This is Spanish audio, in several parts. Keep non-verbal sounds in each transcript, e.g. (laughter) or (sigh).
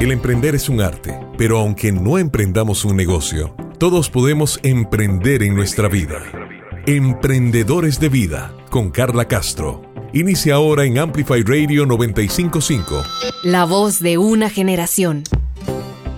El emprender es un arte, pero aunque no emprendamos un negocio, todos podemos emprender en nuestra vida. Emprendedores de Vida con Carla Castro. Inicia ahora en Amplify Radio 955. La voz de una generación.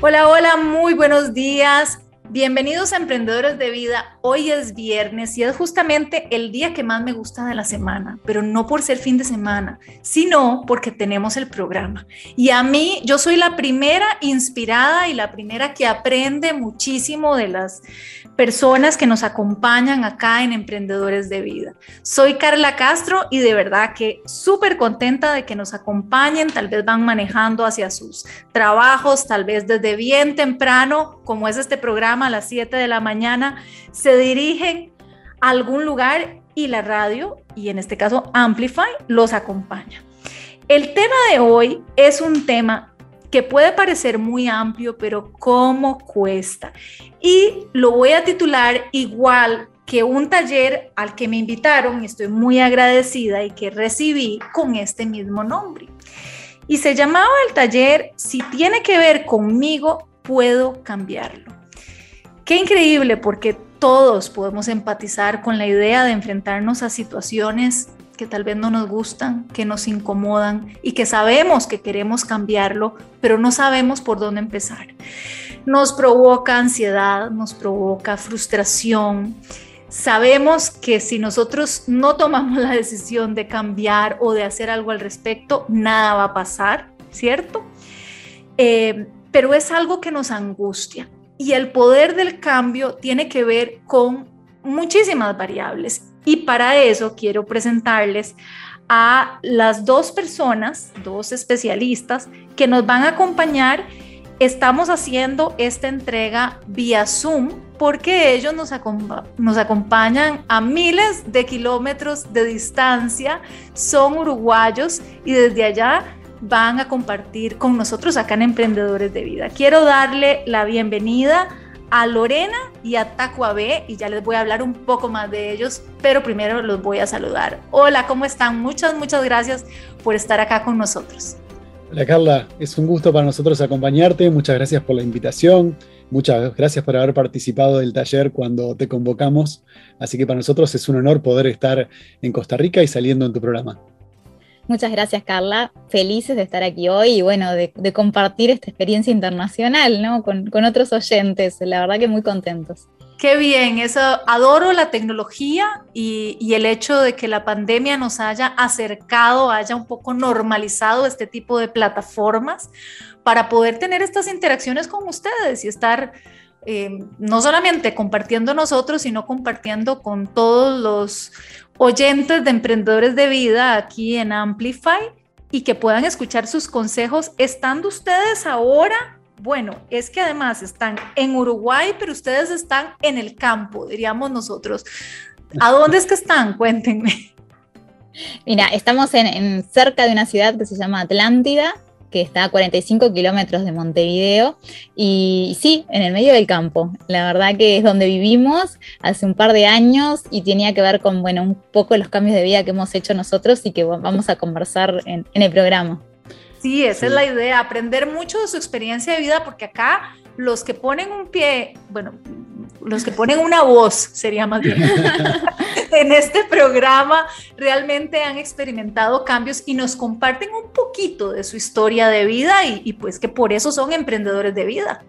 Hola, hola, muy buenos días. Bienvenidos a Emprendedores de Vida. Hoy es viernes y es justamente el día que más me gusta de la semana, pero no por ser fin de semana, sino porque tenemos el programa. Y a mí, yo soy la primera inspirada y la primera que aprende muchísimo de las personas que nos acompañan acá en Emprendedores de Vida. Soy Carla Castro y de verdad que súper contenta de que nos acompañen, tal vez van manejando hacia sus trabajos, tal vez desde bien temprano, como es este programa a las 7 de la mañana, se dirigen a algún lugar y la radio, y en este caso Amplify, los acompaña. El tema de hoy es un tema que puede parecer muy amplio, pero ¿cómo cuesta? Y lo voy a titular igual que un taller al que me invitaron y estoy muy agradecida y que recibí con este mismo nombre. Y se llamaba el taller Si tiene que ver conmigo, puedo cambiarlo. Qué increíble porque todos podemos empatizar con la idea de enfrentarnos a situaciones que tal vez no nos gustan, que nos incomodan y que sabemos que queremos cambiarlo, pero no sabemos por dónde empezar. Nos provoca ansiedad, nos provoca frustración. Sabemos que si nosotros no tomamos la decisión de cambiar o de hacer algo al respecto, nada va a pasar, ¿cierto? Eh, pero es algo que nos angustia. Y el poder del cambio tiene que ver con muchísimas variables y para eso quiero presentarles a las dos personas, dos especialistas que nos van a acompañar. Estamos haciendo esta entrega vía Zoom porque ellos nos, acompañan a miles de kilómetros de distancia, son uruguayos y desde allá van a compartir con nosotros acá en Emprendedores de Vida. Quiero darle la bienvenida a Lorena y a B y ya les voy a hablar un poco más de ellos, pero primero los voy a saludar. Hola, ¿cómo están? Muchas, muchas gracias por estar acá con nosotros. Hola Carla, es un gusto para nosotros acompañarte, muchas gracias por la invitación, muchas gracias por haber participado del taller cuando te convocamos, así que para nosotros es un honor poder estar en Costa Rica y saliendo en tu programa. Muchas gracias, Carla. Felices de estar aquí hoy y bueno, de, compartir esta experiencia internacional, ¿no? Con, otros oyentes. La verdad que muy contentos. Qué bien, eso adoro la tecnología y, el hecho de que la pandemia nos haya acercado, haya un poco normalizado este tipo de plataformas para poder tener estas interacciones con ustedes y estar eh, no solamente compartiendo nosotros, sino compartiendo con todos los oyentes de emprendedores de vida aquí en Amplify y que puedan escuchar sus consejos estando ustedes ahora. Bueno, es que además están en Uruguay, pero ustedes están en el campo, diríamos nosotros. ¿A dónde es que están? (laughs) Cuéntenme. Mira, estamos en cerca de una ciudad que se llama Atlántida, que está a 45 kilómetros de Montevideo y sí, en el medio del campo. La verdad que es donde vivimos hace un par de años y tenía que ver con, bueno, un poco los cambios de vida que hemos hecho nosotros y que vamos a conversar en, el programa. Sí, esa es la idea, aprender mucho de su experiencia de vida, porque acá los que ponen un pie, bueno, los que ponen una voz, sería más bien, (laughs) en este programa realmente han experimentado cambios y nos comparten un poquito de su historia de vida y, y pues que por eso son emprendedores de vida.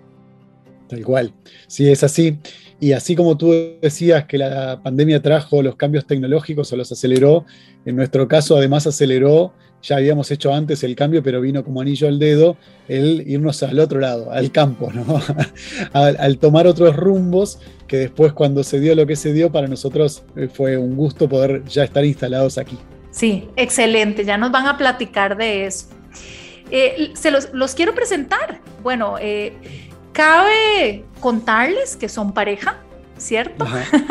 Tal cual, sí, es así. Y así como tú decías que la pandemia trajo los cambios tecnológicos o los aceleró, en nuestro caso además aceleró, ya habíamos hecho antes el cambio, pero vino como anillo al dedo el irnos al otro lado, al campo, ¿no? (laughs) al, tomar otros rumbos, que después cuando se dio lo que se dio, para nosotros eh, fue un gusto poder ya estar instalados aquí. Sí, excelente, ya nos van a platicar de eso. Eh, se los, los, quiero presentar. Bueno, eh, Cabe contarles que son pareja, ¿cierto?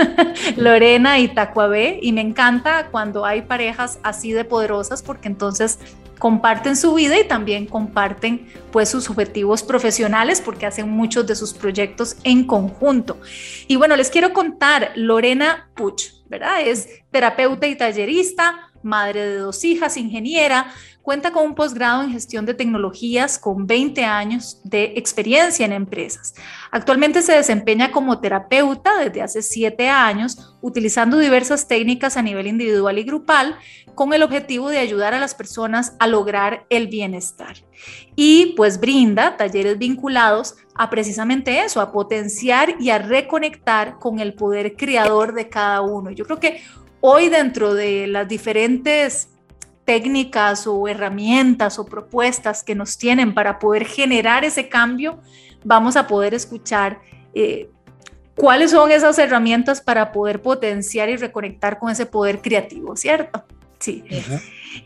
(laughs) Lorena y Tacuabé, y me encanta cuando hay parejas así de poderosas porque entonces comparten su vida y también comparten pues sus objetivos profesionales porque hacen muchos de sus proyectos en conjunto. Y bueno, les quiero contar, Lorena Puch, ¿verdad? Es terapeuta y tallerista, madre de dos hijas, ingeniera, cuenta con un posgrado en gestión de tecnologías con 20 años de experiencia en empresas. Actualmente se desempeña como terapeuta desde hace 7 años, utilizando diversas técnicas a nivel individual y grupal con el objetivo de ayudar a las personas a lograr el bienestar. Y pues brinda talleres vinculados a precisamente eso, a potenciar y a reconectar con el poder creador de cada uno. Yo creo que hoy dentro de las diferentes técnicas o herramientas o propuestas que nos tienen para poder generar ese cambio, vamos a poder escuchar eh, cuáles son esas herramientas para poder potenciar y reconectar con ese poder creativo, ¿cierto? Sí.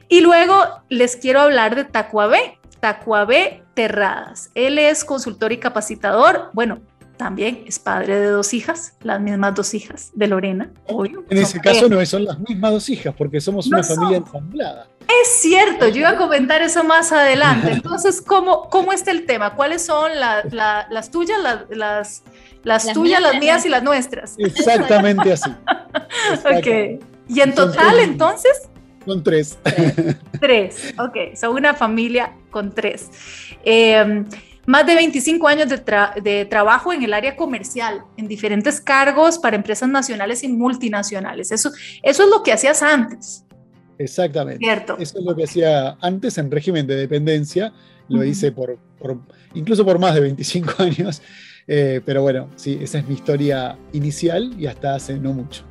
Y luego les quiero hablar de Tacuabé, Tacuabé Terradas. Él es consultor y capacitador. Bueno, también es padre de dos hijas, las mismas dos hijas de Lorena. en ese caso no son las mismas dos hijas, porque somos una familia ensamblada. Es cierto, yo iba a comentar eso más adelante. (laughs) Entonces, ¿cómo, cómo está el tema? ¿Cuáles son las tuyas, las, las, tuyas, las mías y las nuestras? Exactamente así. (laughs) Ok. ¿Y en total, entonces? Son tres. Tres, ok, son una familia con tres. Em, más de 25 años de, trabajo en el área comercial, en diferentes cargos para empresas nacionales y multinacionales. Eso, eso es lo que hacías antes. Exactamente. Cierto. Eso es lo que hacía antes en régimen de dependencia. Lo hice por, incluso por más de 25 (laughs) años. Eh, pero bueno, sí, esa es mi historia inicial y hasta hace no mucho.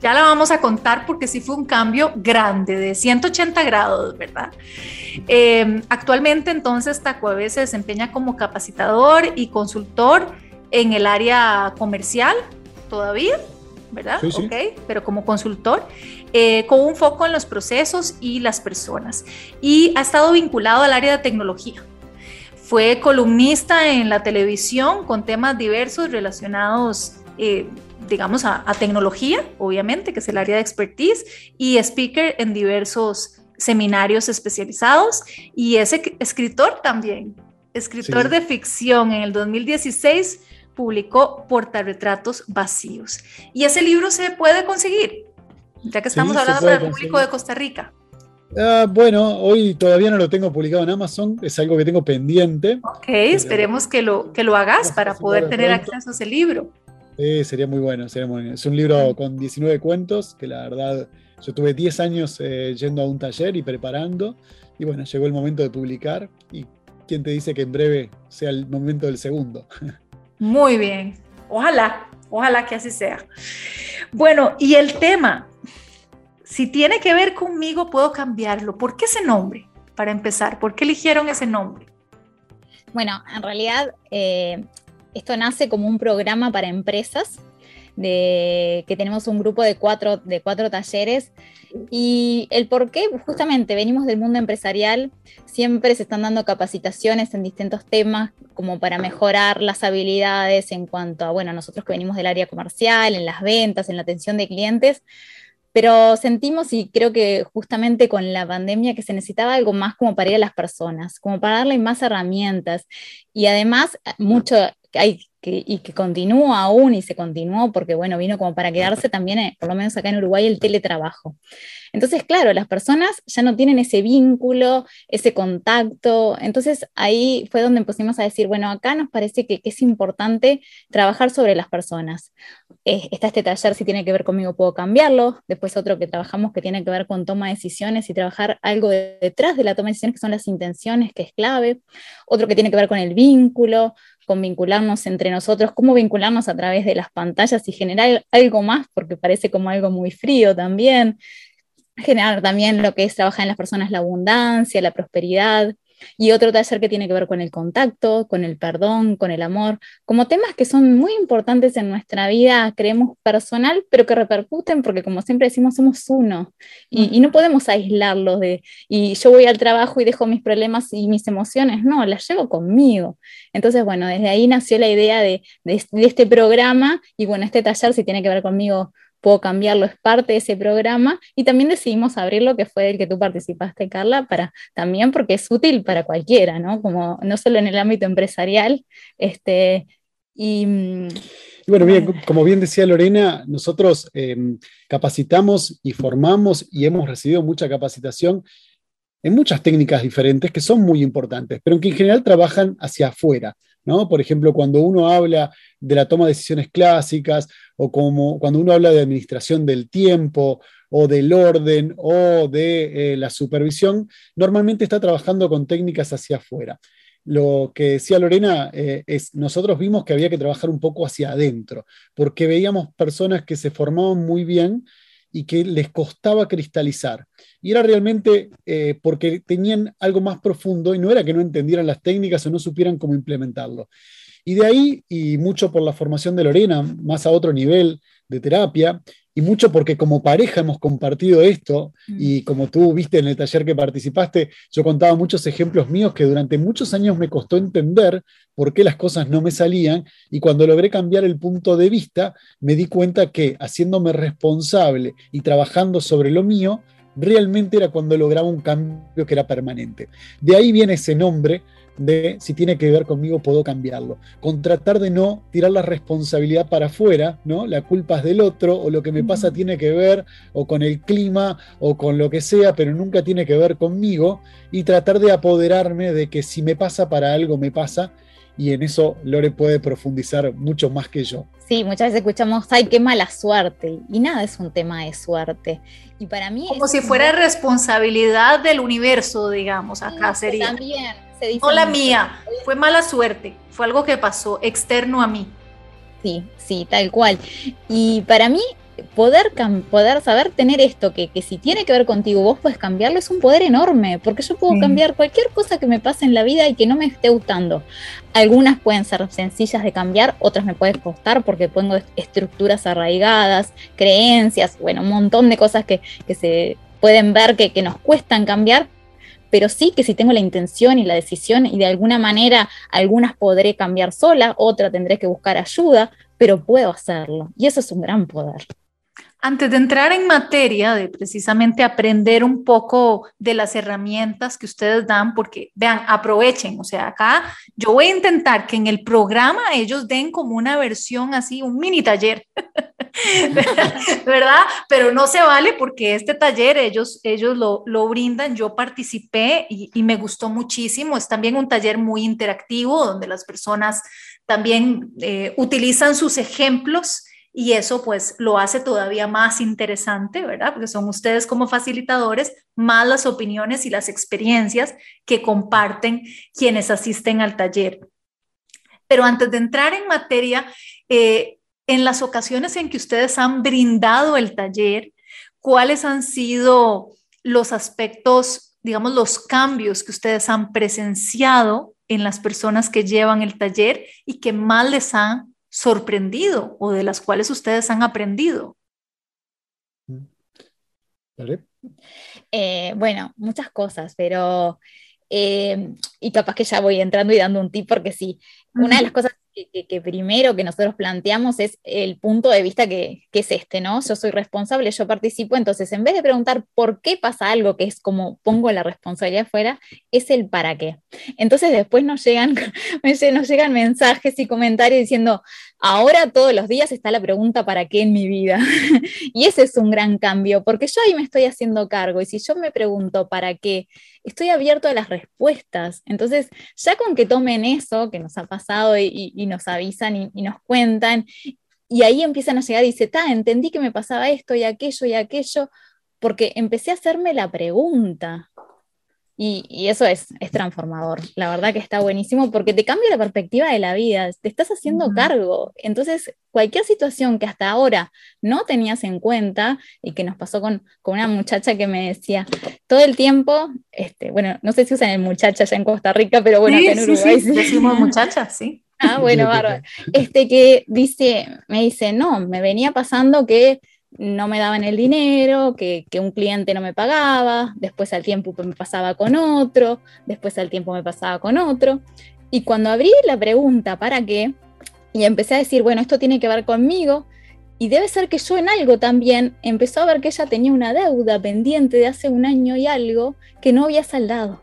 Ya la vamos a contar porque sí fue un cambio grande de 180 grados, ¿verdad? Eh, actualmente entonces Tacuave se desempeña como capacitador y consultor en el área comercial todavía, ¿verdad? Sí, sí. Ok, pero como consultor, eh, con un foco en los procesos y las personas. Y ha estado vinculado al área de tecnología. Fue columnista en la televisión con temas diversos relacionados eh, digamos, a, tecnología, obviamente, que es el área de expertise, y speaker en diversos seminarios especializados y es escritor también, escritor de ficción. En el 2016 publicó Portarretratos Vacíos. Y ese libro se puede conseguir, ya que estamos hablando para el público de Costa Rica. Ah, bueno, hoy todavía no lo tengo publicado en Amazon, es algo que tengo pendiente. Ok, esperemos que lo, que lo hagas para poder tener acceso a ese libro. Sí, sería muy bueno, sería muy bueno. Es un libro con 19 cuentos que la verdad yo tuve 10 años eh, yendo a un taller y preparando y bueno, llegó el momento de publicar y quién te dice que en breve sea el momento del segundo. Muy bien, ojalá, ojalá que así sea. Bueno, y el tema, si tiene que ver conmigo, puedo cambiarlo. ¿Por qué ese nombre? Para empezar, ¿por qué eligieron ese nombre? Bueno, en realidad eh, esto nace como un programa para empresas, de, que tenemos un grupo de cuatro, de cuatro talleres. Y el por qué, justamente, venimos del mundo empresarial, siempre se están dando capacitaciones en distintos temas como para mejorar las habilidades en cuanto a, bueno, nosotros que venimos del área comercial, en las ventas, en la atención de clientes, pero sentimos y creo que justamente con la pandemia que se necesitaba algo más como para ir a las personas, como para darle más herramientas. Y además mucho hay que, y que continúa aún y se continuó porque, bueno, vino como para quedarse también, eh, por lo menos acá en Uruguay, el teletrabajo. Entonces, claro, las personas ya no tienen ese vínculo, ese contacto. Entonces, ahí fue donde empezamos a decir, bueno, acá nos parece que, es importante trabajar sobre las personas. Eh, está este taller, si tiene que ver conmigo, puedo cambiarlo. Después otro que trabajamos que tiene que ver con toma de decisiones y trabajar algo detrás de la toma de decisiones, que son las intenciones, que es clave. Otro que tiene que ver con el vínculo, con vincularnos entre nosotros, cómo vincularnos a través de las pantallas y generar algo más, porque parece como algo muy frío también. Generar también lo que es trabajar en las personas la abundancia, la prosperidad, y otro taller que tiene que ver con el contacto, con el perdón, con el amor, como temas que son muy importantes en nuestra vida, creemos personal, pero que repercuten porque como siempre decimos, somos uno y, no podemos aislarlos de, y yo voy al trabajo y dejo mis problemas y mis emociones, no, las llevo conmigo. Entonces, bueno, desde ahí nació la idea de, de este programa y bueno, este taller si tiene que ver conmigo puedo cambiarlo, es parte de ese programa y también decidimos abrirlo, que fue el que tú participaste, Carla, para también porque es útil para cualquiera, ¿no? Como no solo en el ámbito empresarial, este, y... Bueno, bien, como bien decía Lorena, nosotros em, capacitamos y formamos y hemos recibido mucha capacitación en muchas técnicas diferentes que son muy importantes, pero que en general trabajan hacia afuera. ¿no? Por ejemplo, cuando uno habla de la toma de decisiones clásicas o como cuando uno habla de administración del tiempo o del orden o de eh, la supervisión, normalmente está trabajando con técnicas hacia afuera. Lo que decía Lorena eh, es, nosotros vimos que había que trabajar un poco hacia adentro, porque veíamos personas que se formaban muy bien y que les costaba cristalizar. Y era realmente eh, porque tenían algo más profundo y no era que no entendieran las técnicas o no supieran cómo implementarlo. Y de ahí, y mucho por la formación de Lorena, más a otro nivel de terapia, y mucho porque como pareja hemos compartido esto mm. y como tú viste en el taller que participaste, yo contaba muchos ejemplos míos que durante muchos años me costó entender por qué las cosas no me salían y cuando logré cambiar el punto de vista me di cuenta que haciéndome responsable y trabajando sobre lo mío, realmente era cuando lograba un cambio que era permanente. De ahí viene ese nombre de si tiene que ver conmigo puedo cambiarlo, con tratar de no tirar la responsabilidad para afuera, ¿no? La culpa es del otro o lo que me pasa tiene que ver o con el clima o con lo que sea, pero nunca tiene que ver conmigo y tratar de apoderarme de que si me pasa para algo me pasa y en eso Lore puede profundizar mucho más que yo. Sí, muchas veces escuchamos, ay, qué mala suerte, y nada es un tema de suerte. Y para mí... Como si fuera responsabilidad del universo, digamos, acá sería. También, no la mía, fue mala suerte, fue algo que pasó externo a mí. Sí, sí, tal cual. Y para mí, poder, poder saber tener esto, que, que, si tiene que ver contigo, vos puedes cambiarlo, es un poder enorme, porque yo puedo cambiar cualquier cosa que me pase en la vida y que no me esté gustando. Algunas pueden ser sencillas de cambiar, otras me pueden costar porque pongo estructuras arraigadas, creencias, bueno, un montón de cosas que, que se pueden ver que, que nos cuestan cambiar, pero sí que si tengo la intención y la decisión y de alguna manera algunas podré cambiar sola, otra tendré que buscar ayuda, pero puedo hacerlo y eso es un gran poder. Antes de entrar en materia de precisamente aprender un poco de las herramientas que ustedes dan, porque vean, aprovechen, o sea, acá yo voy a intentar que en el programa ellos den como una versión así, un mini taller, (laughs) ¿verdad? Pero no se vale porque este taller ellos, ellos lo, lo brindan, yo participé y, me gustó muchísimo, es también un taller muy interactivo donde las personas también eh, utilizan sus ejemplos y eso pues lo hace todavía más interesante, ¿verdad? Porque son ustedes como facilitadores más las opiniones y las experiencias que comparten quienes asisten al taller. Pero antes de entrar en materia, eh, en las ocasiones en que ustedes han brindado el taller, ¿cuáles han sido los aspectos, digamos, los cambios que ustedes han presenciado en las personas que llevan el taller y que más les han sorprendido o de las cuales ustedes han aprendido? Eh, bueno, muchas cosas, pero eh, y capaz que ya voy entrando y dando un tip porque sí, una de las cosas que, primero que nosotros planteamos es el punto de vista que, es este, ¿no? Yo soy responsable, yo participo, entonces en vez de preguntar por qué pasa algo, que es como pongo la responsabilidad fuera, es el para qué. Entonces después nos llegan, (laughs) nos llegan mensajes y comentarios diciendo, ahora todos los días está la pregunta para qué en mi vida. (laughs) y ese es un gran cambio, porque yo ahí me estoy haciendo cargo y si yo me pregunto para qué, estoy abierto a las respuestas. Entonces, ya con que tomen eso que nos ha pasado y, nos avisan y, nos cuentan, y ahí empiezan a llegar y dice, ta, entendí que me pasaba esto y aquello y aquello, porque empecé a hacerme la pregunta. Y, eso es, es, transformador. La verdad que está buenísimo porque te cambia la perspectiva de la vida, te estás haciendo cargo. Entonces, cualquier situación que hasta ahora no tenías en cuenta y que nos pasó con, con una muchacha que me decía todo el tiempo, este, bueno, no sé si usan el muchacha ya en Costa Rica, pero bueno, en Uruguay sí, decimos muchacha, sí. Ah, (laughs) bueno, bárbaro. Este que dice, me dice, no, me venía pasando que no me daban el dinero, que, un cliente no me pagaba, después al tiempo me pasaba con otro, después al tiempo me pasaba con otro. Y cuando abrí la pregunta, ¿para qué? Y empecé a decir, bueno, esto tiene que ver conmigo, y debe ser que yo en algo también empezó a ver que ella tenía una deuda pendiente de hace un año y algo que no había saldado.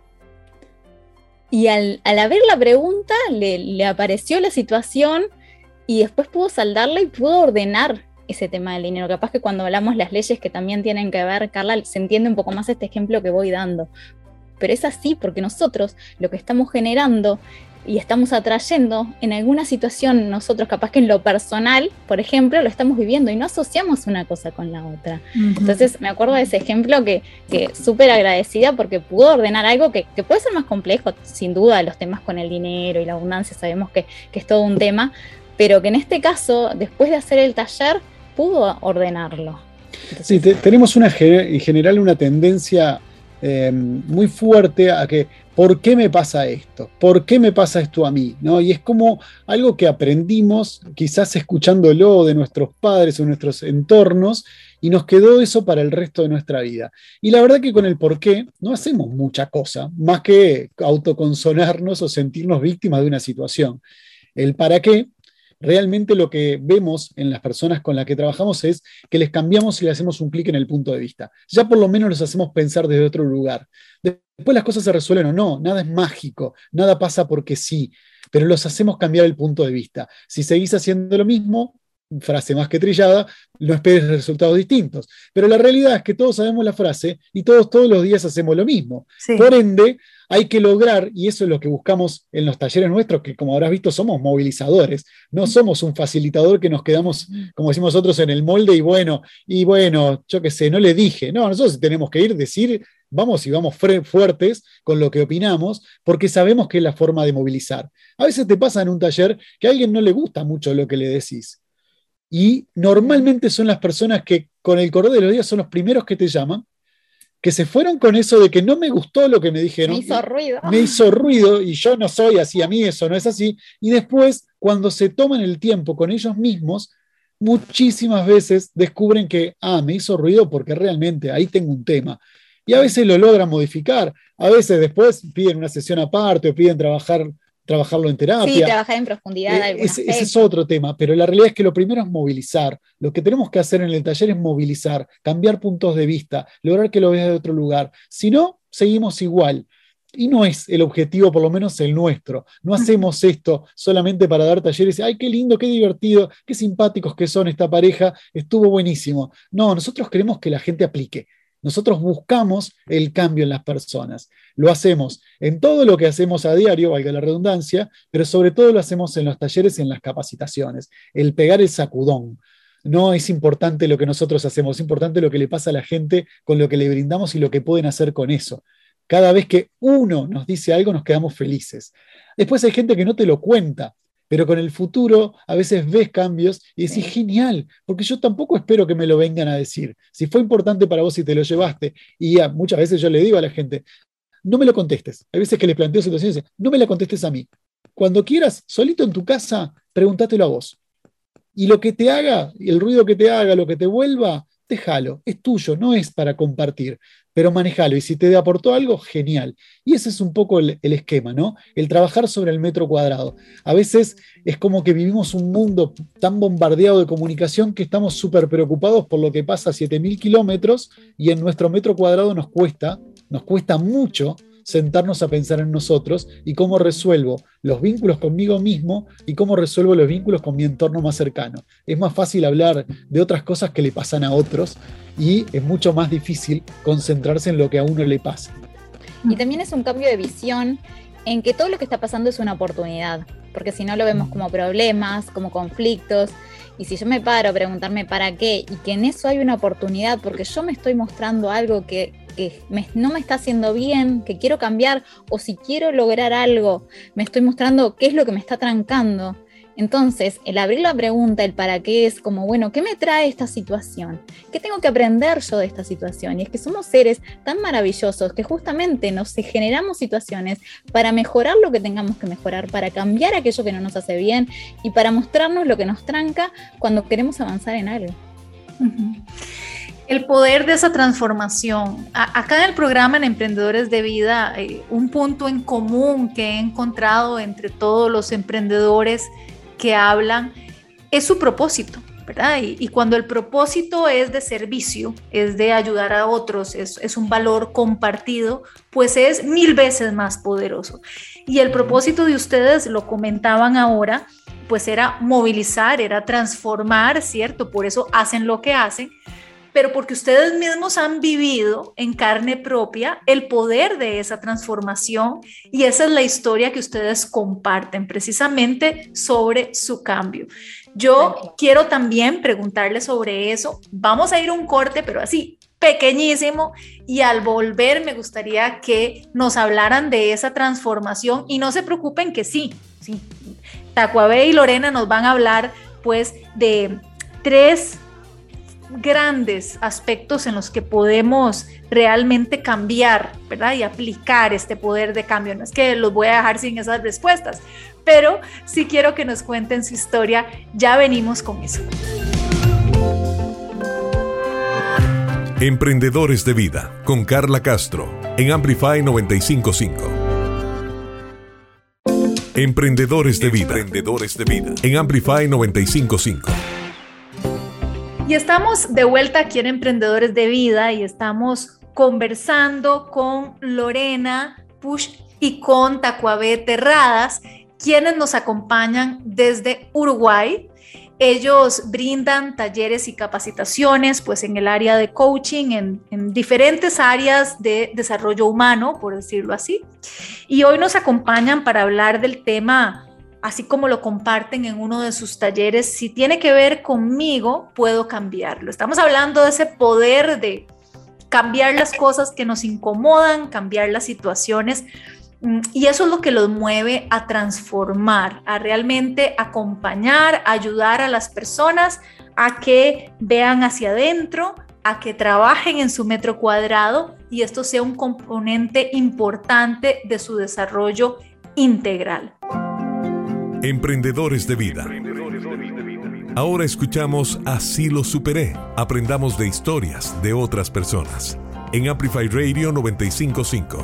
Y al, al ver la pregunta, le, le apareció la situación y después pudo saldarla y pudo ordenar ese tema del dinero. Capaz que cuando hablamos las leyes que también tienen que ver, Carla, se entiende un poco más este ejemplo que voy dando. Pero es así porque nosotros lo que estamos generando y estamos atrayendo en alguna situación, nosotros capaz que en lo personal, por ejemplo, lo estamos viviendo y no asociamos una cosa con la otra. Entonces me acuerdo de ese ejemplo que, que súper agradecida porque pudo ordenar algo que, que, puede ser más complejo, sin duda, los temas con el dinero y la abundancia, sabemos que, que es todo un tema, pero que en este caso, después de hacer el taller, pudo ordenarlo. sí, tenemos una, en general una tendencia eh, muy fuerte a que, ¿por qué me pasa esto? ¿Por qué me pasa esto a mí? ¿No? Y es como algo que aprendimos quizás escuchándolo de nuestros padres o nuestros entornos y nos quedó eso para el resto de nuestra vida. Y la verdad que con el por qué no hacemos mucha cosa, más que autoconsonarnos o sentirnos víctimas de una situación. El para qué realmente lo que vemos en las personas con las que trabajamos es que les cambiamos y le hacemos un clic en el punto de vista. Ya por lo menos los hacemos pensar desde otro lugar. Después las cosas se resuelven o no, nada es mágico, nada pasa porque sí, pero los hacemos cambiar el punto de vista. Si seguís haciendo lo mismo, frase más que trillada, no esperes resultados distintos. Pero la realidad es que todos sabemos la frase y todos todos los días hacemos lo mismo. Por ende, hay que lograr, y eso es lo que buscamos en los talleres nuestros, que como habrás visto somos movilizadores, no somos un facilitador que nos quedamos, como decimos nosotros, en el molde y bueno, y bueno, yo qué sé, no le dije, no, nosotros tenemos que ir, decir, vamos y vamos fuertes con lo que opinamos, porque sabemos que es la forma de movilizar. A veces te pasa en un taller que a alguien no le gusta mucho lo que le decís. Y normalmente son las personas que con el correr de los días son los primeros que te llaman que se fueron con eso de que no me gustó lo que me dijeron. Me hizo ruido. Me hizo ruido y yo no soy así, a mí eso no es así. Y después, cuando se toman el tiempo con ellos mismos, muchísimas veces descubren que, ah, me hizo ruido porque realmente ahí tengo un tema. Y a veces lo logran modificar, a veces después piden una sesión aparte o piden trabajar trabajarlo en terapia. Sí, trabajar en profundidad. Eh, ese, es otro tema, pero la realidad es que lo primero es movilizar. Lo que tenemos que hacer en el taller es movilizar, cambiar puntos de vista, lograr que lo veas de otro lugar. Si no, seguimos igual. Y no es el objetivo, por lo menos el nuestro. No hacemos esto solamente para dar talleres. Ay, qué lindo, qué divertido, qué simpáticos que son esta pareja. Estuvo buenísimo. No, nosotros queremos que la gente aplique. Nosotros buscamos el cambio en las personas. Lo hacemos en todo lo que hacemos a diario, valga la redundancia, pero sobre todo lo hacemos en los talleres y en las capacitaciones. El pegar el sacudón. No es importante lo que nosotros hacemos, es importante lo que le pasa a la gente con lo que le brindamos y lo que pueden hacer con eso. Cada vez que uno nos dice algo, nos quedamos felices. Después hay gente que no te lo cuenta, pero con el futuro a veces ves cambios y decís, genial, porque yo tampoco espero que me lo vengan a decir. Si fue importante para vos y te lo llevaste, y muchas veces yo le digo a la gente, no me lo contestes. Hay veces que les planteo situaciones, no me la contestes a mí. Cuando quieras, solito en tu casa, pregúntatelo a vos. Y lo que te haga, el ruido que te haga, lo que te vuelva, déjalo, es tuyo, no es para compartir pero manejalo. Y si te aportó algo, genial. Y ese es un poco el, esquema, ¿no? El trabajar sobre el metro cuadrado. A veces es como que vivimos un mundo tan bombardeado de comunicación que estamos súper preocupados por lo que pasa a 7.000 kilómetros y en nuestro metro cuadrado nos cuesta, nos cuesta mucho sentarnos a pensar en nosotros y cómo resuelvo los vínculos conmigo mismo y cómo resuelvo los vínculos con mi entorno más cercano. Es más fácil hablar de otras cosas que le pasan a otros y es mucho más difícil concentrarse en lo que a uno le pasa. Y también es un cambio de visión en que todo lo que está pasando es una oportunidad, porque si no lo vemos como problemas, como conflictos, y si yo me paro a preguntarme para qué y que en eso hay una oportunidad, porque yo me estoy mostrando algo que, no me está haciendo bien, que quiero cambiar, o si quiero lograr algo, me estoy mostrando qué es lo que me está trancando, entonces, el abrir la pregunta, el para qué es como, bueno, ¿qué me trae esta situación? ¿Qué tengo que aprender yo de esta situación? Y es que somos seres tan maravillosos que justamente nos generamos situaciones para mejorar lo que tengamos que mejorar, para cambiar aquello que no nos hace bien y para mostrarnos lo que nos tranca cuando queremos avanzar en algo. El poder de esa transformación. acá en el programa en Emprendedores de Vida, eh, un punto en común que he encontrado entre todos los emprendedores que hablan es su propósito, ¿verdad? Y, cuando el propósito es de servicio, es de ayudar a otros, es, un valor compartido, pues es mil veces más poderoso. Y el propósito de ustedes, lo comentaban ahora, pues era movilizar, era transformar, ¿cierto? Por eso hacen lo que hacen, pero porque ustedes mismos han vivido en carne propia el poder de esa transformación y esa es la historia que ustedes comparten precisamente sobre su cambio. Yo quiero también preguntarle sobre eso. Vamos a ir un corte, pero así, pequeñísimo, y al volver me gustaría que nos hablaran de esa transformación y no se preocupen que sí, sí. Tacuabé y Lorena nos van a hablar pues de tres grandes aspectos en los que podemos realmente cambiar, ¿verdad? Y aplicar este poder de cambio. No es que los voy a dejar sin esas respuestas, pero sí quiero que nos cuenten su historia. Ya venimos con eso. Emprendedores de Vida con Carla Castro en Amplify 955. Emprendedores de Vida. Emprendedores de Vida en Amplify 955. Y estamos de vuelta aquí en Emprendedores de Vida y estamos conversando con Lorena Push y con Tacuabé Terradas, quienes nos acompañan desde Uruguay. Ellos brindan talleres y capacitaciones pues en el área de coaching, en, en, diferentes áreas de desarrollo humano, por decirlo así. Y hoy nos acompañan para hablar del tema así como lo comparten en uno de sus talleres, si tiene que ver conmigo, puedo cambiarlo. Estamos hablando de ese poder de cambiar las cosas que nos incomodan, cambiar las situaciones. Mm, y eso es lo que los mueve a transformar, a realmente acompañar, ayudar a las personas a que vean hacia adentro, a que trabajen en su metro cuadrado y esto sea un componente importante de su desarrollo integral. Emprendedores de Vida. Ahora escuchamos Así lo superé. Aprendamos de historias de otras personas. En Amplify Radio 955.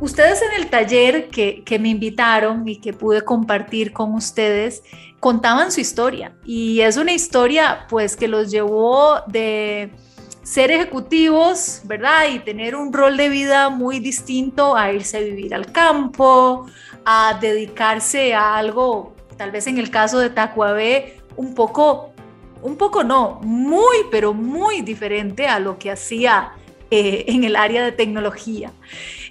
Ustedes en el taller que, que, me invitaron y que pude compartir con ustedes, contaban su historia. Y es una historia pues que los llevó de ser ejecutivos, ¿verdad? Y tener un rol de vida muy distinto a irse a vivir al campo, a dedicarse a algo, tal vez en el caso de Tacuabé, un poco, un poco no, muy, pero muy diferente a lo que hacía eh, en el área de tecnología.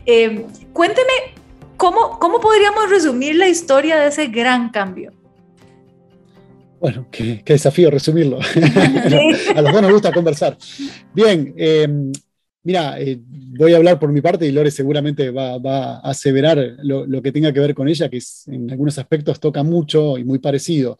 Eh, cuénteme, ¿cómo, ¿cómo podríamos resumir la historia de ese gran cambio? Bueno, qué, desafío resumirlo. (laughs) (laughs) a los dos nos gusta conversar. Bien, eh, Mira, eh, voy a hablar por mi parte y Lore seguramente va, a aseverar lo, que tenga que ver con ella, que en algunos aspectos toca mucho y muy parecido.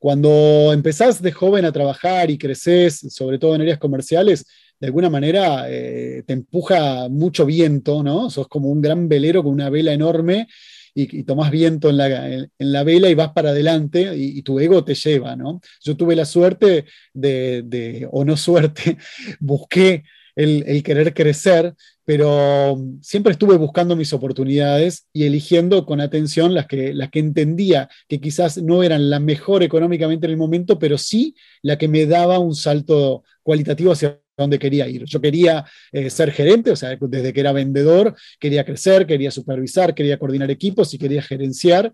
Cuando empezás de joven a trabajar y creces, sobre todo en áreas comerciales, de alguna manera eh, te empuja mucho viento, ¿no? Sos como un gran velero con una vela enorme y, tomás viento en la, vela y vas para adelante y, tu ego te lleva, ¿no? Yo tuve la suerte de o no suerte, (laughs) busqué el, querer crecer, pero siempre estuve buscando mis oportunidades y eligiendo con atención las que, las que entendía que quizás no eran la mejor económicamente en el momento, pero sí la que me daba un salto cualitativo hacia donde quería ir. Yo quería eh, ser gerente, o sea, desde que era vendedor, quería crecer, quería supervisar, quería coordinar equipos y quería gerenciar.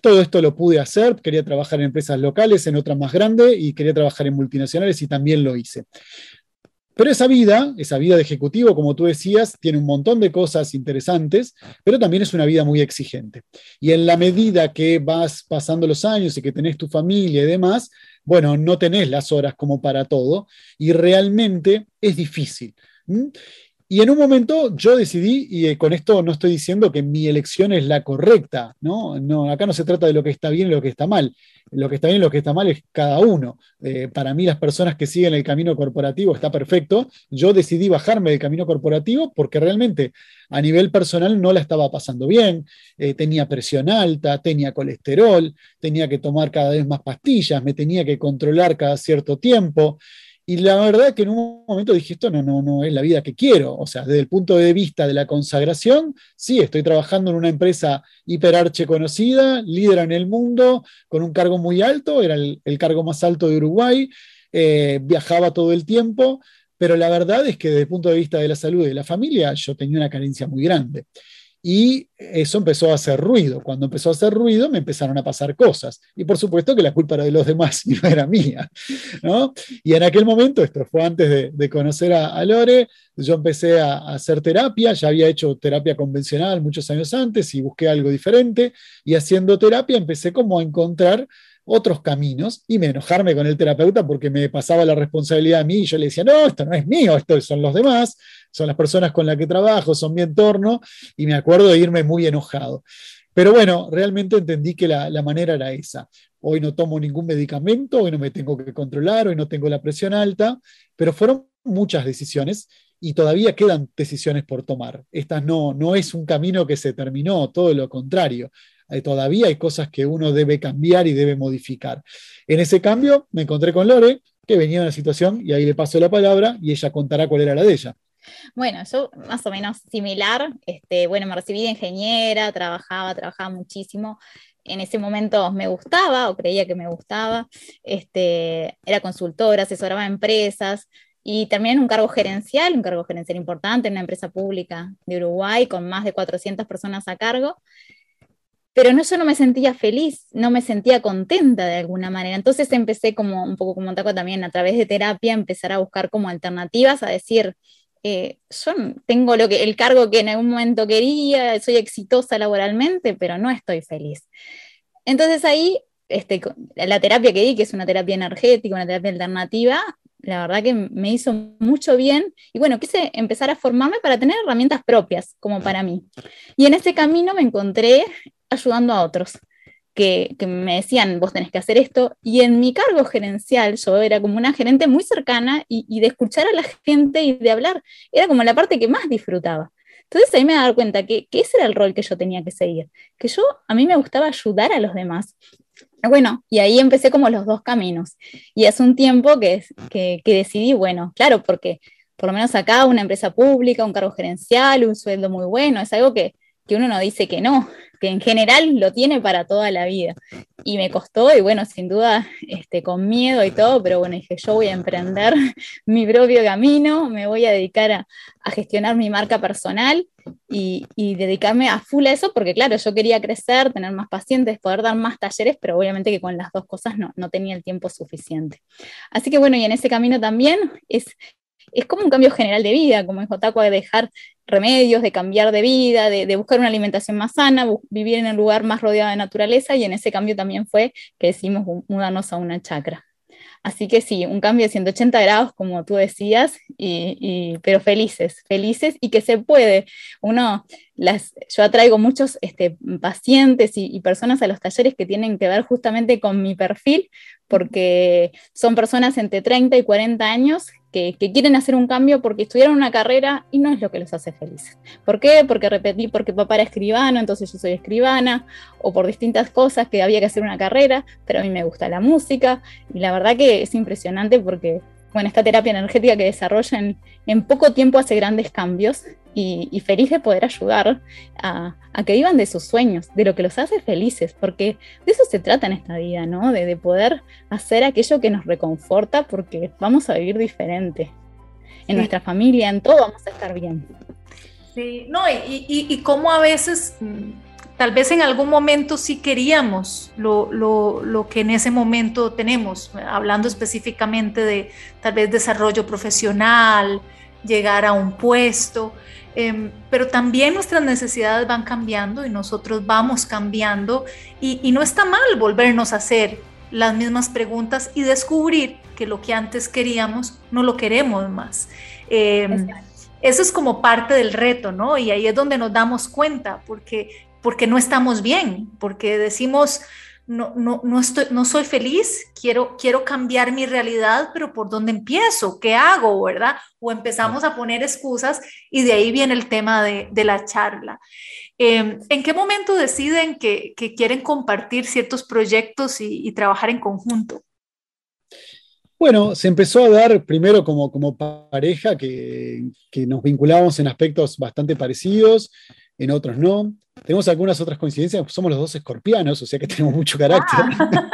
Todo esto lo pude hacer, quería trabajar en empresas locales, en otras más grandes y quería trabajar en multinacionales y también lo hice. Pero esa vida, esa vida de ejecutivo, como tú decías, tiene un montón de cosas interesantes, pero también es una vida muy exigente. Y en la medida que vas pasando los años y que tenés tu familia y demás, bueno, no tenés las horas como para todo y realmente es difícil. Y en un momento yo decidí, y eh, con esto no estoy diciendo que mi elección es la correcta, ¿no? no acá no se trata de lo que está bien y lo que está mal. Lo que está bien y lo que está mal es cada uno. Eh, para mí las personas que siguen el camino corporativo está perfecto. Yo decidí bajarme del camino corporativo porque realmente a nivel personal no la estaba pasando bien. Eh, tenía presión alta, tenía colesterol, tenía que tomar cada vez más pastillas, me tenía que controlar cada cierto tiempo. Y la verdad que en un momento dije, esto no, no, no es la vida que quiero. O sea, desde el punto de vista de la consagración, sí, estoy trabajando en una empresa hiperarche conocida, líder en el mundo, con un cargo muy alto, era el, cargo más alto de Uruguay, eh, viajaba todo el tiempo, pero la verdad es que desde el punto de vista de la salud y de la familia, yo tenía una carencia muy grande. Y eso empezó a hacer ruido. Cuando empezó a hacer ruido, me empezaron a pasar cosas. Y por supuesto que la culpa era de los demás (laughs) y no era mía. ¿no? Y en aquel momento, esto fue antes de, conocer a, Lore, yo empecé a, a, hacer terapia, ya había hecho terapia convencional muchos años antes y busqué algo diferente. Y haciendo terapia empecé como a encontrar otros caminos y me enojarme con el terapeuta porque me pasaba la responsabilidad a mí y yo le decía, no, esto no es mío, esto son los demás, son las personas con las que trabajo, son mi entorno y me acuerdo de irme muy enojado. Pero bueno, realmente entendí que la, la manera era esa. Hoy no tomo ningún medicamento, hoy no me tengo que controlar, hoy no tengo la presión alta, pero fueron muchas decisiones y todavía quedan decisiones por tomar. Esta no, no es un camino que se terminó, todo lo contrario todavía hay cosas que uno debe cambiar y debe modificar. En ese cambio me encontré con Lore, que venía en una situación, y ahí le paso la palabra y ella contará cuál era la de ella. Bueno, yo más o menos similar, este, bueno, me recibí de ingeniera, trabajaba, trabajaba muchísimo. En ese momento me gustaba o creía que me gustaba. Este, era consultora, asesoraba empresas y también un cargo gerencial, un cargo gerencial importante en una empresa pública de Uruguay con más de 400 personas a cargo pero no, yo no me sentía feliz, no me sentía contenta de alguna manera. Entonces empecé como un poco como Taco también a través de terapia, empezar a buscar como alternativas, a decir, eh, yo tengo lo que, el cargo que en algún momento quería, soy exitosa laboralmente, pero no estoy feliz. Entonces ahí, este, la terapia que di, que es una terapia energética, una terapia alternativa, la verdad que me hizo mucho bien y bueno, quise empezar a formarme para tener herramientas propias como para mí. Y en ese camino me encontré ayudando a otros. Que, me decían, vos tenés que hacer esto, y en mi cargo gerencial yo era como una gerente muy cercana y, de escuchar a la gente y de hablar, era como la parte que más disfrutaba. Entonces ahí me dar cuenta que, que, ese era el rol que yo tenía que seguir, que yo, a mí me gustaba ayudar a los demás. Bueno, y ahí empecé como los dos caminos. Y hace un tiempo que, que, que decidí, bueno, claro, porque por lo menos acá una empresa pública, un cargo gerencial, un sueldo muy bueno, es algo que, que uno no dice que no, que en general lo tiene para toda la vida. Y me costó, y bueno, sin duda, este, con miedo y todo, pero bueno, dije, yo voy a emprender (laughs) mi propio camino, me voy a dedicar a, gestionar mi marca personal y, dedicarme a full a eso, porque claro, yo quería crecer, tener más pacientes, poder dar más talleres, pero obviamente que con las dos cosas no, no tenía el tiempo suficiente. Así que bueno, y en ese camino también es es como un cambio general de vida, como dijo Taco, de dejar remedios, de cambiar de vida, de, buscar una alimentación más sana, vivir en un lugar más rodeado de naturaleza y en ese cambio también fue que decidimos mudarnos a una chacra. Así que sí, un cambio de 180 grados, como tú decías, y, pero felices, felices y que se puede. Uno, las, yo atraigo muchos este, pacientes y, y, personas a los talleres que tienen que ver justamente con mi perfil, porque son personas entre 30 y 40 años que, quieren hacer un cambio porque estudiaron una carrera y no es lo que los hace felices. ¿Por qué? Porque repetí, porque papá era escribano, entonces yo soy escribana, o por distintas cosas que había que hacer una carrera, pero a mí me gusta la música, y la verdad que es impresionante porque bueno, esta terapia energética que desarrollan en poco tiempo hace grandes cambios y, feliz de poder ayudar a, que vivan de sus sueños, de lo que los hace felices, porque de eso se trata en esta vida, ¿no? De, poder hacer aquello que nos reconforta porque vamos a vivir diferente. En nuestra familia, en todo vamos a estar bien. Sí, no, y, y, y cómo a veces mm, tal vez en algún momento sí queríamos lo, que en ese momento tenemos, hablando específicamente de tal vez desarrollo profesional, llegar a un puesto, em, pero también nuestras necesidades van cambiando y nosotros vamos cambiando y, no está mal volvernos a hacer las mismas preguntas y descubrir que lo que antes queríamos no lo queremos más. Em, eso es como parte del reto, ¿no? Y ahí es donde nos damos cuenta, porque porque no estamos bien, porque decimos, no, no, no, estoy, no soy feliz, quiero, quiero cambiar mi realidad, pero ¿por dónde empiezo? ¿Qué hago? ¿Verdad? O empezamos a poner excusas y de ahí viene el tema de, de la charla. Em, ¿En qué momento deciden que, que, quieren compartir ciertos proyectos y, y trabajar en conjunto? Bueno, se empezó a dar primero como, como pareja, que, que, nos vinculábamos en aspectos bastante parecidos, en otros no. Tenemos algunas otras coincidencias, somos los dos escorpianos, o sea que (laughs) tenemos mucho carácter. Ah.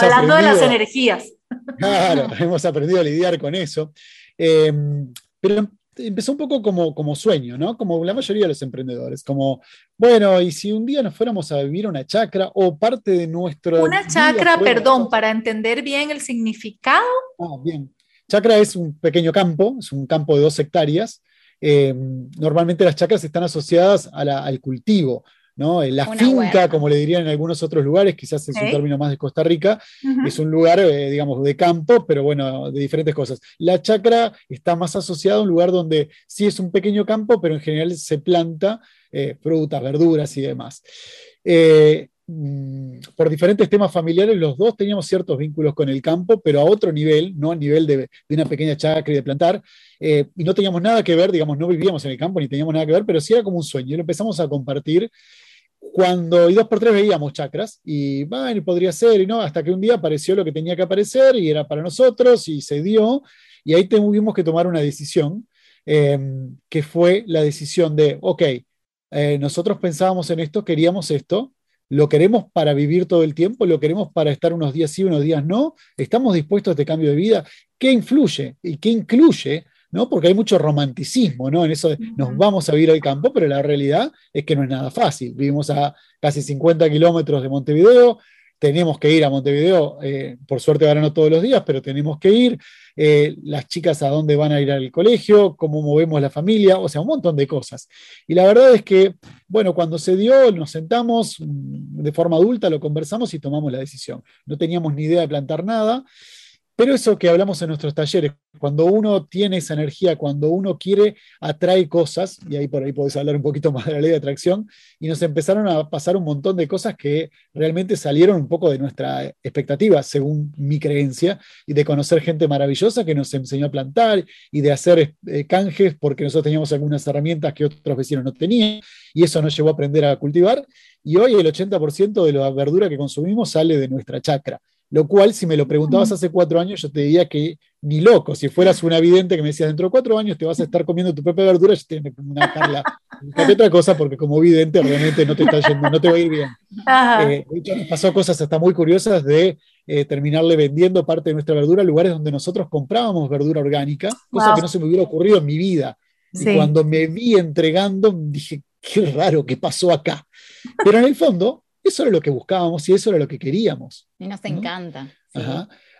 (laughs) Hablando de las energías. Claro, (laughs) hemos aprendido a lidiar con eso. Em, pero empezó un poco como, como sueño, ¿no? Como la mayoría de los emprendedores, como, bueno, y si un día nos fuéramos a vivir una chacra o parte de nuestro... Una chacra, perdón, para entender bien el significado. Ah, bien. Chacra es un pequeño campo, es un campo de dos hectáreas. Eh, normalmente las chacras están asociadas al cultivo, ¿no? La finca, como le dirían en algunos otros lugares, quizás es un término más de Costa Rica, es un lugar, eh, digamos, de campo, pero bueno, de diferentes cosas. La chacra está más asociada a un lugar donde sí es un pequeño campo, pero en general se planta eh, frutas, verduras y demás. Eh, mm, por diferentes temas familiares, los dos teníamos ciertos vínculos con el campo, pero a otro nivel, no a nivel de, de una pequeña chacra y de plantar, y no teníamos nada que ver, digamos, no vivíamos en el campo ni teníamos nada que ver, pero sí era como un sueño, y lo empezamos a compartir cuando y dos por tres veíamos chakras y bueno, podría ser y no, hasta que un día apareció lo que tenía que aparecer y era para nosotros y se dio y ahí tuvimos que tomar una decisión em, que fue la decisión de, ok, eh, nosotros pensábamos en esto, queríamos esto, lo queremos para vivir todo el tiempo, lo queremos para estar unos días sí, unos días no, estamos dispuestos a este cambio de vida, ¿qué influye y qué incluye ¿no? Porque hay mucho romanticismo, ¿no? En eso de nos vamos a vivir al campo, pero la realidad es que no es nada fácil. Vivimos a casi 50 kilómetros de Montevideo, tenemos que ir a Montevideo, eh, por suerte ahora no todos los días, pero tenemos que ir. Eh, las chicas a dónde van a ir al colegio, cómo movemos la familia, o sea, un montón de cosas. Y la verdad es que, bueno, cuando se dio, nos sentamos mm, de forma adulta, lo conversamos y tomamos la decisión. No teníamos ni idea de plantar nada. Pero eso que hablamos en nuestros talleres, cuando uno tiene esa energía, cuando uno quiere, atrae cosas, y ahí por ahí podés hablar un poquito (laughs) más de la ley de atracción, y nos empezaron a pasar un montón de cosas que realmente salieron un poco de nuestra expectativa, según mi creencia, y de conocer gente maravillosa que nos enseñó a plantar y de hacer eh, canjes porque nosotros teníamos algunas herramientas que otros vecinos no tenían, y eso nos llevó a aprender a cultivar, y hoy el 80% de la verdura que consumimos sale de nuestra chacra. Lo cual, si me lo preguntabas hace cuatro años, yo te diría que ni loco. Si fueras una vidente que me decías dentro de cuatro años te vas a estar comiendo tu propia verdura, yo te una Carla, (laughs) otra cosa porque como vidente realmente no te está yendo, no te va a ir bien. Eh, de hecho, nos pasó cosas hasta muy curiosas de eh, terminarle vendiendo parte de nuestra verdura a lugares donde nosotros comprábamos verdura orgánica, cosa que no se me hubiera ocurrido en mi vida. Y cuando me vi entregando, dije, qué raro, ¿qué pasó acá? Pero en el fondo, eso era lo que buscábamos y eso era lo que queríamos. Y nos encanta.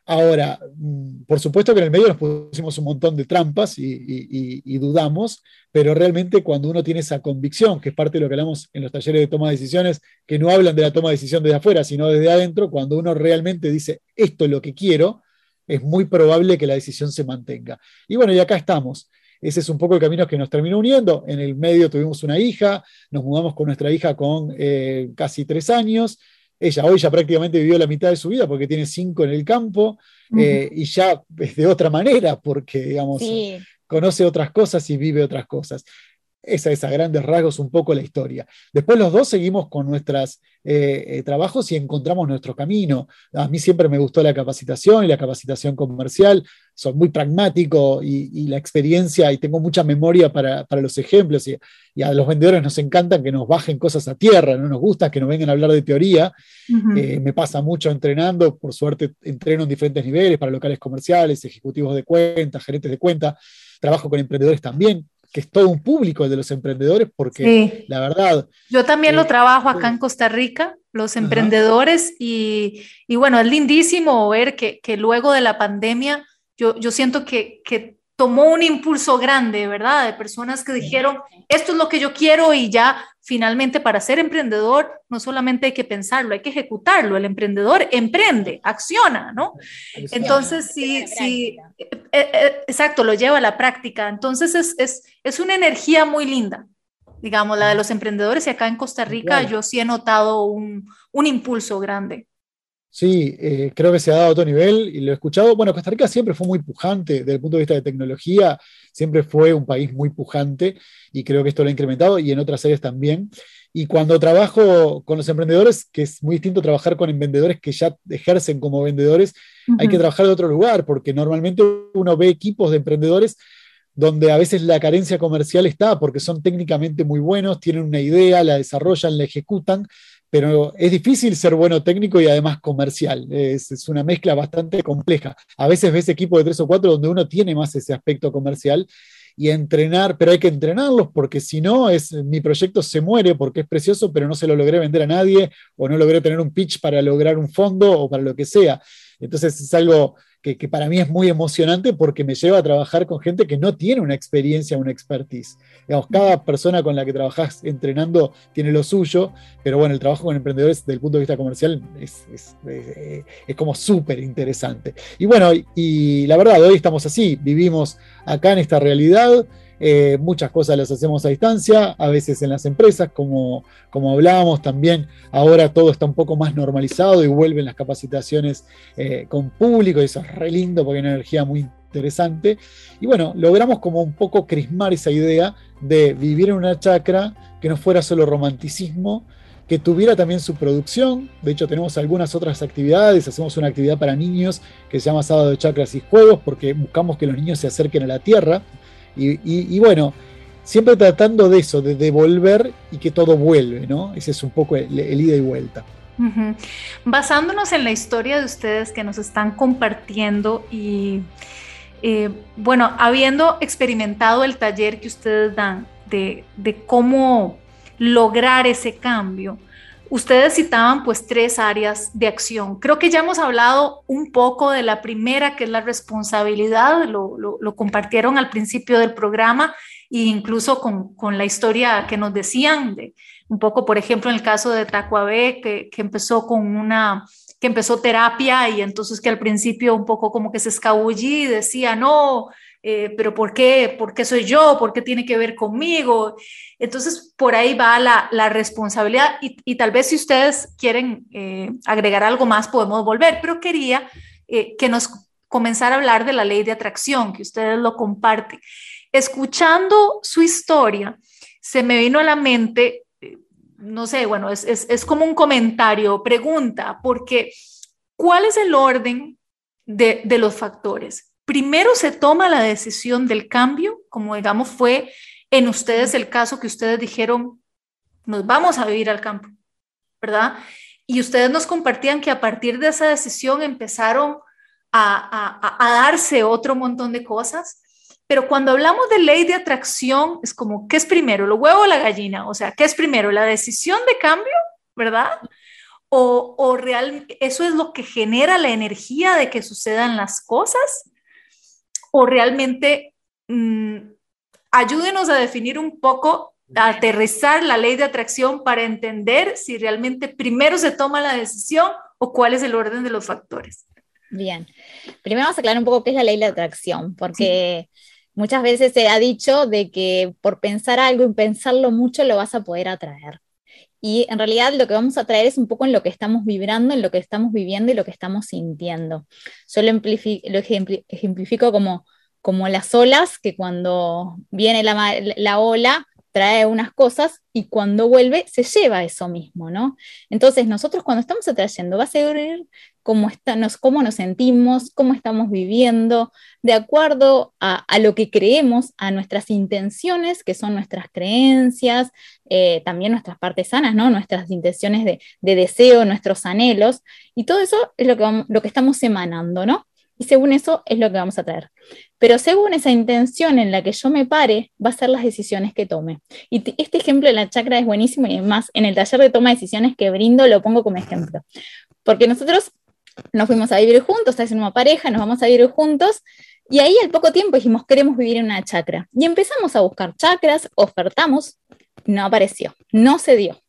Ahora, mm, por supuesto que en el medio nos pusimos un montón de trampas y, dudamos, pero realmente cuando uno tiene esa convicción, que es parte de lo que hablamos en los talleres de toma de decisiones, que no hablan de la toma de decisión desde afuera, sino desde adentro, cuando uno realmente dice, esto es lo que quiero, es muy probable que la decisión se mantenga. Y bueno, y acá estamos. Ese es un poco el camino que nos terminó uniendo. En el medio tuvimos una hija, nos mudamos con nuestra hija con eh, casi tres años. Ella hoy ya prácticamente vivió la mitad de su vida porque tiene cinco en el campo eh, y ya es de otra manera porque, digamos, conoce otras cosas y vive otras cosas. Esa es a grandes rasgos un poco la historia. Después los dos seguimos con nuestros eh, trabajos y encontramos nuestro camino. A mí siempre me gustó la capacitación y la capacitación comercial. Soy muy pragmático y, la experiencia y tengo mucha memoria para, los ejemplos y, a los vendedores nos encanta que nos bajen cosas a tierra, no nos gusta que nos vengan a hablar de teoría. Eh, me pasa mucho entrenando, por suerte entreno en diferentes niveles para locales comerciales, ejecutivos de cuenta, gerentes de cuenta. Trabajo con emprendedores también que es todo un público el de los emprendedores, porque la verdad... Yo también lo eh, trabajo acá en Costa Rica, los emprendedores, y, y, bueno, es lindísimo ver que, que luego de la pandemia, yo, yo siento que, que tomó un impulso grande, ¿verdad? De personas que dijeron, esto es lo que yo quiero y ya finalmente para ser emprendedor no solamente hay que pensarlo, hay que ejecutarlo. El emprendedor emprende, acciona, ¿no? Entonces, sí, sí, eh, eh, exacto, lo lleva a la práctica. Entonces, es, es, es, una energía muy linda, digamos, la de los emprendedores y acá en Costa Rica yo sí he notado un, un impulso grande. Sí, eh, creo que se ha dado a otro nivel y lo he escuchado. Bueno, Costa Rica siempre fue muy pujante desde el punto de vista de tecnología, siempre fue un país muy pujante y creo que esto lo ha incrementado y en otras áreas también. Y cuando trabajo con los emprendedores, que es muy distinto trabajar con vendedores que ya ejercen como vendedores, hay que trabajar de otro lugar, porque normalmente uno ve equipos de emprendedores donde a veces la carencia comercial está porque son técnicamente muy buenos, tienen una idea, la desarrollan, la ejecutan, pero es difícil ser bueno técnico y además comercial. Es, una mezcla bastante compleja. A veces ves equipos de tres o cuatro donde uno tiene más ese aspecto comercial y entrenar, pero hay que entrenarlos porque si no, es, mi proyecto se muere porque es precioso, pero no se lo logré vender a nadie o no logré tener un pitch para lograr un fondo o para lo que sea. Entonces es algo que, para mí es muy emocionante porque me lleva a trabajar con gente que no tiene una experiencia, una expertise. Digamos, cada persona con la que trabajas entrenando tiene lo suyo, pero bueno, el trabajo con emprendedores desde el punto de vista comercial es, es, eh, como súper interesante. Y bueno, y la verdad, hoy estamos así, vivimos acá en esta realidad. Eh, muchas cosas las hacemos a distancia, a veces en las empresas, como, como hablábamos también, ahora todo está un poco más normalizado y vuelven las capacitaciones eh, con público, y eso es re lindo porque hay una energía muy interesante. Y bueno, logramos como un poco crismar esa idea de vivir en una chacra que no fuera solo romanticismo, que tuviera también su producción. De hecho, tenemos algunas otras actividades. Hacemos una actividad para niños que se llama Sábado de Chacras y Juegos, porque buscamos que los niños se acerquen a la tierra. Y, bueno, siempre tratando de eso, de devolver y que todo vuelve, ¿no? Ese es un poco el, ida y vuelta. Basándonos en la historia de ustedes que nos están compartiendo y, eh, bueno, habiendo experimentado el taller que ustedes dan de, de cómo lograr ese cambio, Ustedes citaban pues tres áreas de acción. Creo que ya hemos hablado un poco de la primera, que es la responsabilidad, lo, compartieron al principio del programa e incluso con, la historia que nos decían, de, un poco, por ejemplo, en el caso de Tacuabé, que, que empezó con una que empezó terapia y entonces que al principio un poco como que se escabullí y decía, no, eh, pero ¿por qué? ¿Por qué soy yo? ¿Por qué tiene que ver conmigo? Entonces, por ahí va la, responsabilidad y, tal vez si ustedes quieren eh, agregar algo más, podemos volver, pero quería eh, que nos comenzara a hablar de la ley de atracción, que ustedes lo comparten. Escuchando su historia, se me vino a la mente, no sé, bueno, es, es como un comentario, pregunta, porque ¿cuál es el orden de, de los factores? Primero se toma la decisión del cambio, como digamos fue en ustedes el caso que ustedes dijeron, nos vamos a vivir al campo, ¿verdad? Y ustedes nos compartían que a partir de esa decisión empezaron a, darse otro montón de cosas. Pero cuando hablamos de ley de atracción, es como, ¿qué es primero, lo huevo o la gallina? O sea, ¿qué es primero, la decisión de cambio, verdad? O, o real, eso es lo que genera la energía de que sucedan las cosas o realmente mm, ayúdenos a definir un poco, a aterrizar la ley de atracción para entender si realmente primero se toma la decisión o cuál es el orden de los factores. Bien, primero vamos a aclarar un poco qué es la ley de atracción, porque muchas veces se ha dicho de que por pensar algo y pensarlo mucho lo vas a poder atraer. Y en realidad lo que vamos a traer es un poco en lo que estamos vibrando, en lo que estamos viviendo y lo que estamos sintiendo. Yo lo, ejemplifico como, como las olas, que cuando viene la, ola trae unas cosas y cuando vuelve se lleva eso mismo, ¿no? Entonces nosotros cuando estamos atrayendo va a ser cómo, nos, cómo nos sentimos, cómo estamos viviendo, de acuerdo a, lo que creemos, a nuestras intenciones, que son nuestras creencias, eh, también nuestras partes sanas, ¿no? nuestras intenciones de, deseo, nuestros anhelos, y todo eso es lo que, lo que estamos emanando, ¿no? Y según eso es lo que vamos a traer. Pero según esa intención en la que yo me pare, va a ser las decisiones que tome. Y este ejemplo de la chakra es buenísimo y además en el taller de toma de decisiones que brindo lo pongo como ejemplo. Porque nosotros nos fuimos a vivir juntos, en una pareja, nos vamos a vivir juntos, y ahí al poco tiempo dijimos, queremos vivir en una chacra. Y empezamos a buscar chacras, ofertamos, no apareció, no se dio.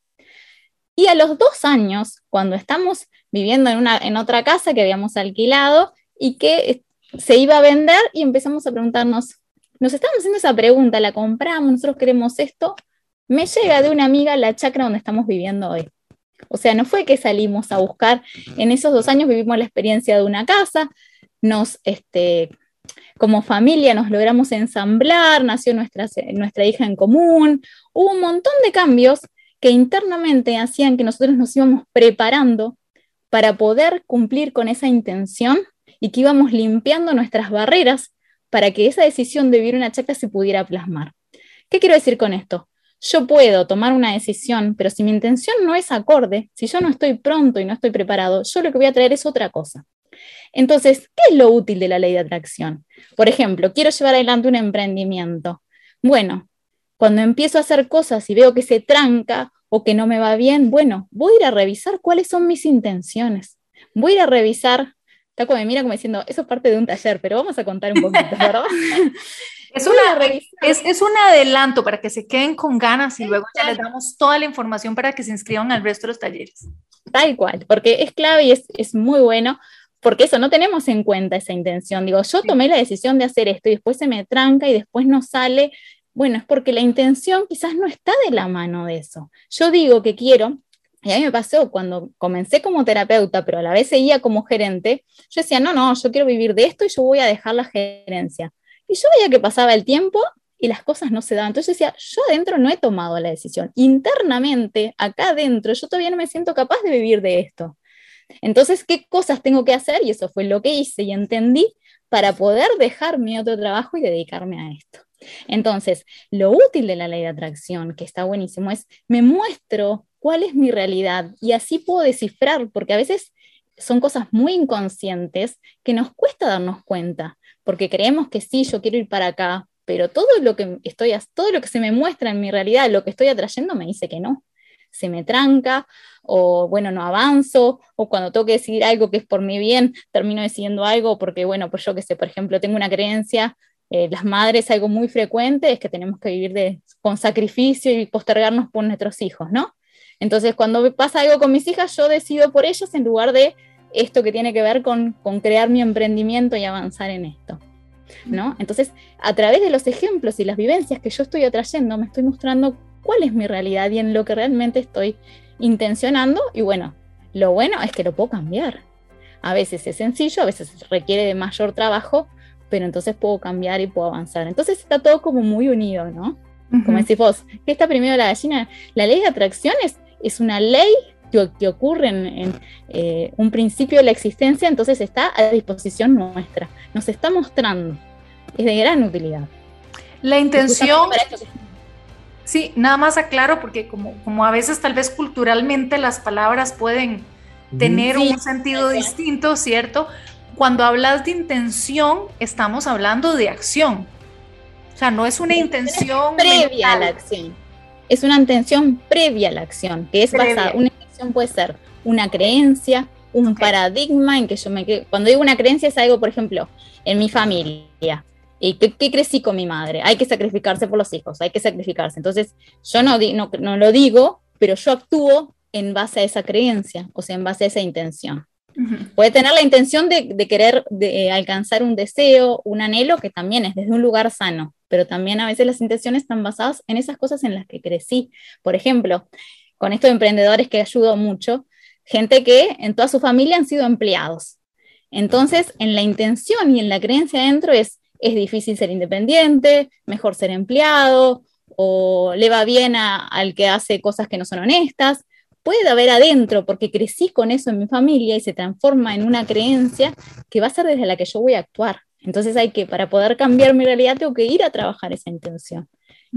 Y a los dos años, cuando estamos viviendo en, una, en otra casa que habíamos alquilado y que se iba a vender, y empezamos a preguntarnos, nos estamos haciendo esa pregunta, la compramos, nosotros queremos esto, me llega de una amiga la chacra donde estamos viviendo hoy. O sea, no fue que salimos a buscar, en esos dos años vivimos la experiencia de una casa, nos, este, como familia nos logramos ensamblar, nació nuestra, nuestra hija en común, hubo un montón de cambios que internamente hacían que nosotros nos íbamos preparando para poder cumplir con esa intención y que íbamos limpiando nuestras barreras para que esa decisión de vivir una chacra se pudiera plasmar. ¿Qué quiero decir con esto? Yo puedo tomar una decisión, pero si mi intención no es acorde, si yo no estoy pronto y no estoy preparado, yo lo que voy a traer es otra cosa. Entonces, ¿qué es lo útil de la ley de atracción? Por ejemplo, quiero llevar adelante un emprendimiento. Bueno, cuando empiezo a hacer cosas y veo que se tranca o que no me va bien, bueno, voy a ir a revisar cuáles son mis intenciones. Voy a ir a revisar, Taco me mira como diciendo, eso es parte de un taller, pero vamos a contar un poquito, ¿verdad? (laughs) Es, una, es, es, un adelanto para que se queden con ganas y luego ya les damos toda la información para que se inscriban al resto de los talleres. Tal cual, porque es clave y es, es muy bueno, porque eso, no tenemos en cuenta esa intención. Digo, yo tomé la decisión de hacer esto y después se me tranca y después no sale. Bueno, es porque la intención quizás no está de la mano de eso. Yo digo que quiero, y a mí me pasó cuando comencé como terapeuta, pero a la vez seguía como gerente, yo decía, no, no, yo quiero vivir de esto y yo voy a dejar la gerencia. Y yo veía que pasaba el tiempo y las cosas no se daban. Entonces yo decía, yo adentro no he tomado la decisión. Internamente, acá adentro, yo todavía no me siento capaz de vivir de esto. Entonces, ¿qué cosas tengo que hacer? Y eso fue lo que hice y entendí para poder dejar mi otro trabajo y dedicarme a esto. Entonces, lo útil de la ley de atracción, que está buenísimo, es me muestro cuál es mi realidad y así puedo descifrar, porque a veces son cosas muy inconscientes que nos cuesta darnos cuenta porque creemos que sí, yo quiero ir para acá, pero todo lo que estoy, todo lo que se me muestra en mi realidad, lo que estoy atrayendo, me dice que no. Se me tranca, o bueno, no avanzo, o cuando tengo que decidir algo que es por mi bien, termino decidiendo algo porque, bueno, pues yo que sé, por ejemplo, tengo una creencia, eh, las madres, algo muy frecuente es que tenemos que vivir de, con sacrificio y postergarnos por nuestros hijos, ¿no? Entonces, cuando pasa algo con mis hijas, yo decido por ellos en lugar de esto que tiene que ver con, con crear mi emprendimiento y avanzar en esto. ¿no? Entonces, a través de los ejemplos y las vivencias que yo estoy atrayendo, me estoy mostrando cuál es mi realidad y en lo que realmente estoy intencionando. Y bueno, lo bueno es que lo puedo cambiar. A veces es sencillo, a veces requiere de mayor trabajo, pero entonces puedo cambiar y puedo avanzar. Entonces está todo como muy unido, ¿no? Como decís vos, ¿qué está primero la gallina? La ley de atracciones es una ley que, ocurre en, eh, un principio de la existencia, entonces está a disposición nuestra, nos está mostrando, es de gran utilidad. La intención... Sí, nada más aclaro porque como, como a veces tal vez culturalmente las palabras pueden tener un sentido distinto, ¿cierto? Cuando hablas de intención, estamos hablando de acción. O sea, no es una intención previa a la acción. Es una intención previa a la acción, que es basada, una puede ser una creencia, un paradigma en que yo me... Cuando digo una creencia es algo, por ejemplo, en mi familia. ¿Y qué, crecí con mi madre? Hay que sacrificarse por los hijos, hay que sacrificarse. Entonces, yo no, no, no lo digo, pero yo actúo en base a esa creencia, o sea, en base a esa intención. Puede tener la intención de, de querer de, alcanzar un deseo, un anhelo, que también es desde un lugar sano, pero también a veces las intenciones están basadas en esas cosas en las que crecí. Por ejemplo, con estos emprendedores que ayudo mucho, gente que en toda su familia han sido empleados. Entonces, en la intención y en la creencia adentro es, es difícil ser independiente, mejor ser empleado, o le va bien al que hace cosas que no son honestas. Puede haber adentro, porque crecí con eso en mi familia y se transforma en una creencia que va a ser desde la que yo voy a actuar. Entonces hay que, para poder cambiar mi realidad, tengo que ir a trabajar esa intención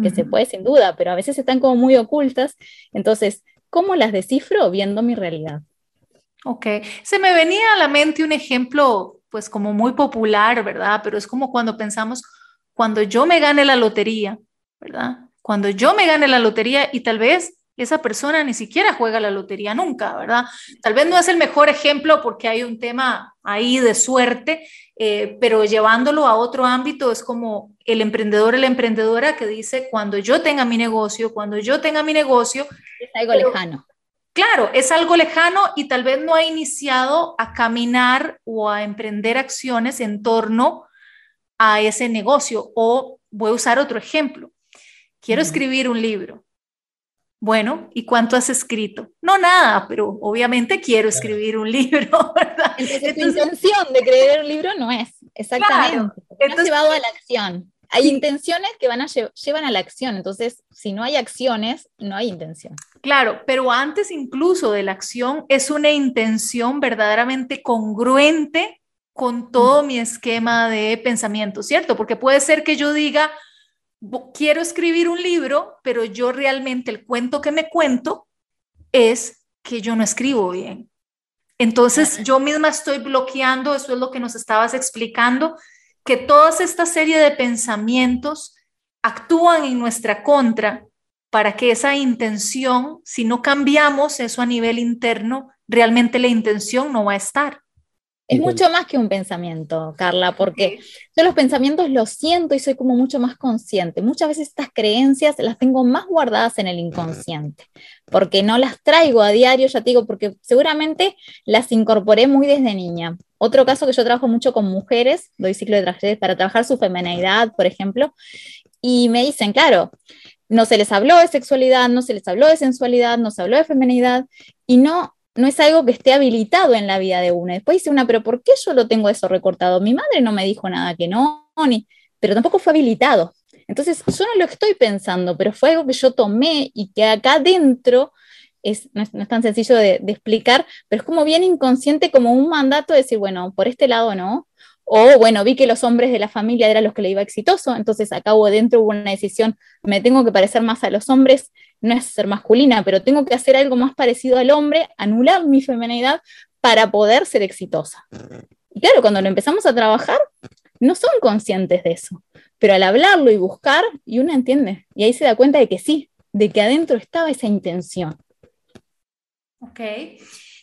que se puede sin duda, pero a veces están como muy ocultas. Entonces, ¿cómo las descifro viendo mi realidad? Ok, se me venía a la mente un ejemplo, pues como muy popular, ¿verdad? Pero es como cuando pensamos, cuando yo me gane la lotería, ¿verdad? Cuando yo me gane la lotería y tal vez esa persona ni siquiera juega la lotería nunca, ¿verdad? Tal vez no es el mejor ejemplo porque hay un tema ahí de suerte, eh, pero llevándolo a otro ámbito es como el emprendedor, la emprendedora que dice, cuando yo tenga mi negocio, cuando yo tenga mi negocio... Es algo lejano. Claro, es algo lejano y tal vez no ha iniciado a caminar o a emprender acciones en torno a ese negocio. O voy a usar otro ejemplo. Quiero escribir un libro bueno, ¿y cuánto has escrito? No, nada, pero obviamente quiero escribir un (laughs) libro, ¿verdad? Entonces, tu intención de creer un libro no es, (laughs) exactamente. Claro, llevado a la acción. Hay intenciones que van a llevan a la acción, entonces si no hay acciones, no hay intención. Claro, pero antes incluso de la acción es una intención verdaderamente congruente con todo mi esquema de pensamiento, ¿cierto? Porque puede ser que yo diga, quiero escribir un libro, pero yo realmente el cuento que me cuento es que yo no escribo bien. Entonces yo misma estoy bloqueando, eso es lo que nos estabas explicando, que toda esta serie de pensamientos actúan en nuestra contra para que esa intención, si no cambiamos eso a nivel interno, realmente la intención no va a estar. Es mucho más que un pensamiento, Carla, porque yo los pensamientos los siento y soy como mucho más consciente. Muchas veces estas creencias las tengo más guardadas en el inconsciente, porque no las traigo a diario, ya te digo, porque seguramente las incorporé muy desde niña. Otro caso que yo trabajo mucho con mujeres, doy ciclo de talleres para trabajar su feminidad, por ejemplo, y me dicen, claro, no se les habló de sexualidad, no se les habló de sensualidad, no se habló de feminidad, y no no es algo que esté habilitado en la vida de una. Después dice una, pero ¿por qué yo lo tengo eso recortado? Mi madre no me dijo nada que no, ni, pero tampoco fue habilitado. Entonces, yo no lo estoy pensando, pero fue algo que yo tomé y que acá adentro es, no, es, tan sencillo de, de, explicar, pero es como bien inconsciente, como un mandato de decir, bueno, por este lado no, o bueno, vi que los hombres de la familia eran los que le iba exitoso, entonces acá hubo dentro hubo una decisión, me tengo que parecer más a los hombres, no es ser masculina, pero tengo que hacer algo más parecido al hombre, anular mi feminidad para poder ser exitosa. Y claro, cuando lo empezamos a trabajar, no son conscientes de eso, pero al hablarlo y buscar, y uno entiende, y ahí se da cuenta de que sí, de que adentro estaba esa intención. Ok.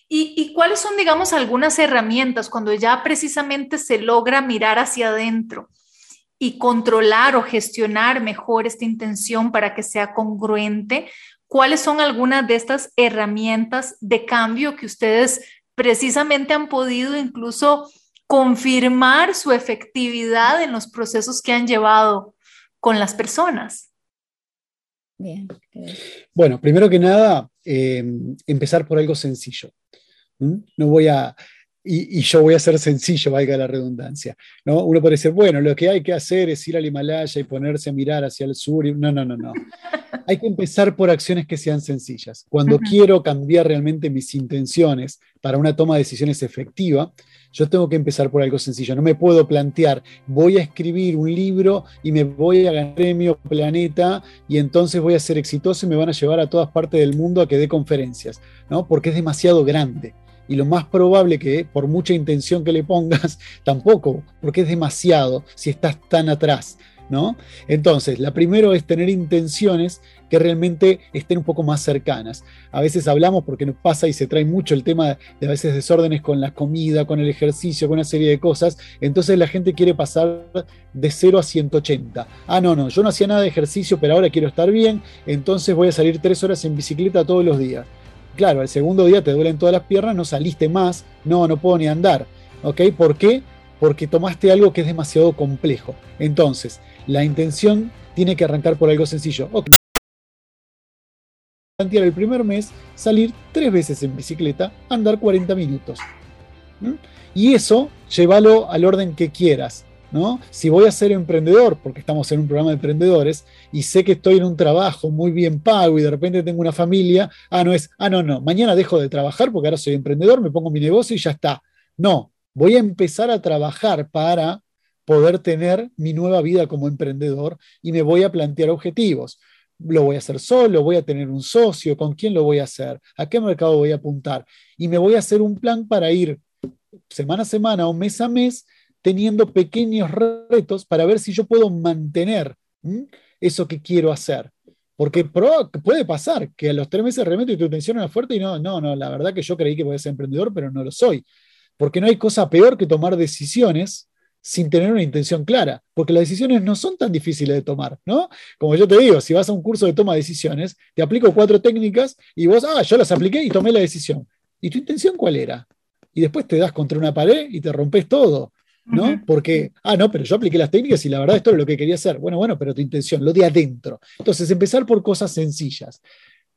¿Y, cuáles son, digamos, algunas herramientas cuando ya precisamente se logra mirar hacia adentro y controlar o gestionar mejor esta intención para que sea congruente? ¿Cuáles son algunas de estas herramientas de cambio que ustedes precisamente han podido incluso confirmar su efectividad en los procesos que han llevado con las personas? Bien. Bueno, primero que nada, eh, empezar por algo sencillo. No voy a, y, yo voy a ser sencillo, valga la redundancia. ¿no? Uno puede decir, bueno, lo que hay que hacer es ir al Himalaya y ponerse a mirar hacia el sur. no, no, no, no. (laughs) hay que empezar por acciones que sean sencillas. Cuando quiero cambiar realmente mis intenciones para una toma de decisiones efectiva, yo tengo que empezar por algo sencillo. No me puedo plantear, voy a escribir un libro y me voy a ganar premio planeta y entonces voy a ser exitoso y me van a llevar a todas partes del mundo a que dé conferencias, ¿no? Porque es demasiado grande y lo más probable que por mucha intención que le pongas, (laughs) tampoco, porque es demasiado si estás tan atrás. ¿No? Entonces, la primero es tener intenciones que realmente estén un poco más cercanas. A veces hablamos porque nos pasa y se trae mucho el tema de a veces desórdenes con la comida, con el ejercicio, con una serie de cosas. Entonces la gente quiere pasar de 0 a 180. Ah, no, no, yo no hacía nada de ejercicio, pero ahora quiero estar bien, entonces voy a salir tres horas en bicicleta todos los días. Claro, el segundo día te duelen todas las piernas, no saliste más, no, no puedo ni andar. ¿Ok? ¿Por qué? Porque tomaste algo que es demasiado complejo. Entonces, la intención tiene que arrancar por algo sencillo. Ok. El primer mes, salir tres veces en bicicleta, andar 40 minutos. Y eso, llévalo al orden que quieras. Si voy a ser emprendedor, porque estamos en un programa de emprendedores, y sé que estoy en un trabajo muy bien pago y de repente tengo una familia, ah, no es, ah, no, no, mañana dejo de trabajar porque ahora soy emprendedor, me pongo mi negocio y ya está. No, voy a empezar a trabajar para poder tener mi nueva vida como emprendedor y me voy a plantear objetivos. Lo voy a hacer solo, voy a tener un socio, con quién lo voy a hacer, a qué mercado voy a apuntar. Y me voy a hacer un plan para ir semana a semana o mes a mes teniendo pequeños retos para ver si yo puedo mantener eso que quiero hacer. Porque puede pasar que a los tres meses realmente tu intención era fuerte y no, no, no, la verdad que yo creí que podía ser emprendedor, pero no lo soy. Porque no hay cosa peor que tomar decisiones sin tener una intención clara, porque las decisiones no son tan difíciles de tomar, ¿no? Como yo te digo, si vas a un curso de toma de decisiones, te aplico cuatro técnicas y vos, ah, yo las apliqué y tomé la decisión. ¿Y tu intención cuál era? Y después te das contra una pared y te rompes todo. ¿No? Porque, ah, no, pero yo apliqué las técnicas y la verdad esto es lo que quería hacer. Bueno, bueno, pero tu intención, lo de adentro. Entonces, empezar por cosas sencillas.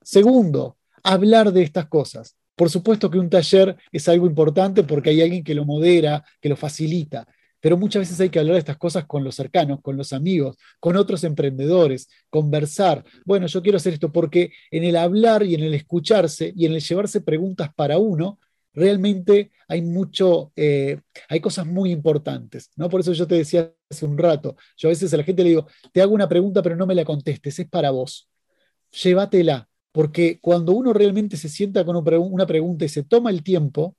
Segundo, hablar de estas cosas. Por supuesto que un taller es algo importante porque hay alguien que lo modera, que lo facilita, pero muchas veces hay que hablar de estas cosas con los cercanos, con los amigos, con otros emprendedores, conversar. Bueno, yo quiero hacer esto porque en el hablar y en el escucharse y en el llevarse preguntas para uno, realmente hay mucho, eh, hay cosas muy importantes, ¿no? Por eso yo te decía hace un rato, yo a veces a la gente le digo, te hago una pregunta pero no me la contestes, es para vos, llévatela, porque cuando uno realmente se sienta con una pregunta y se toma el tiempo,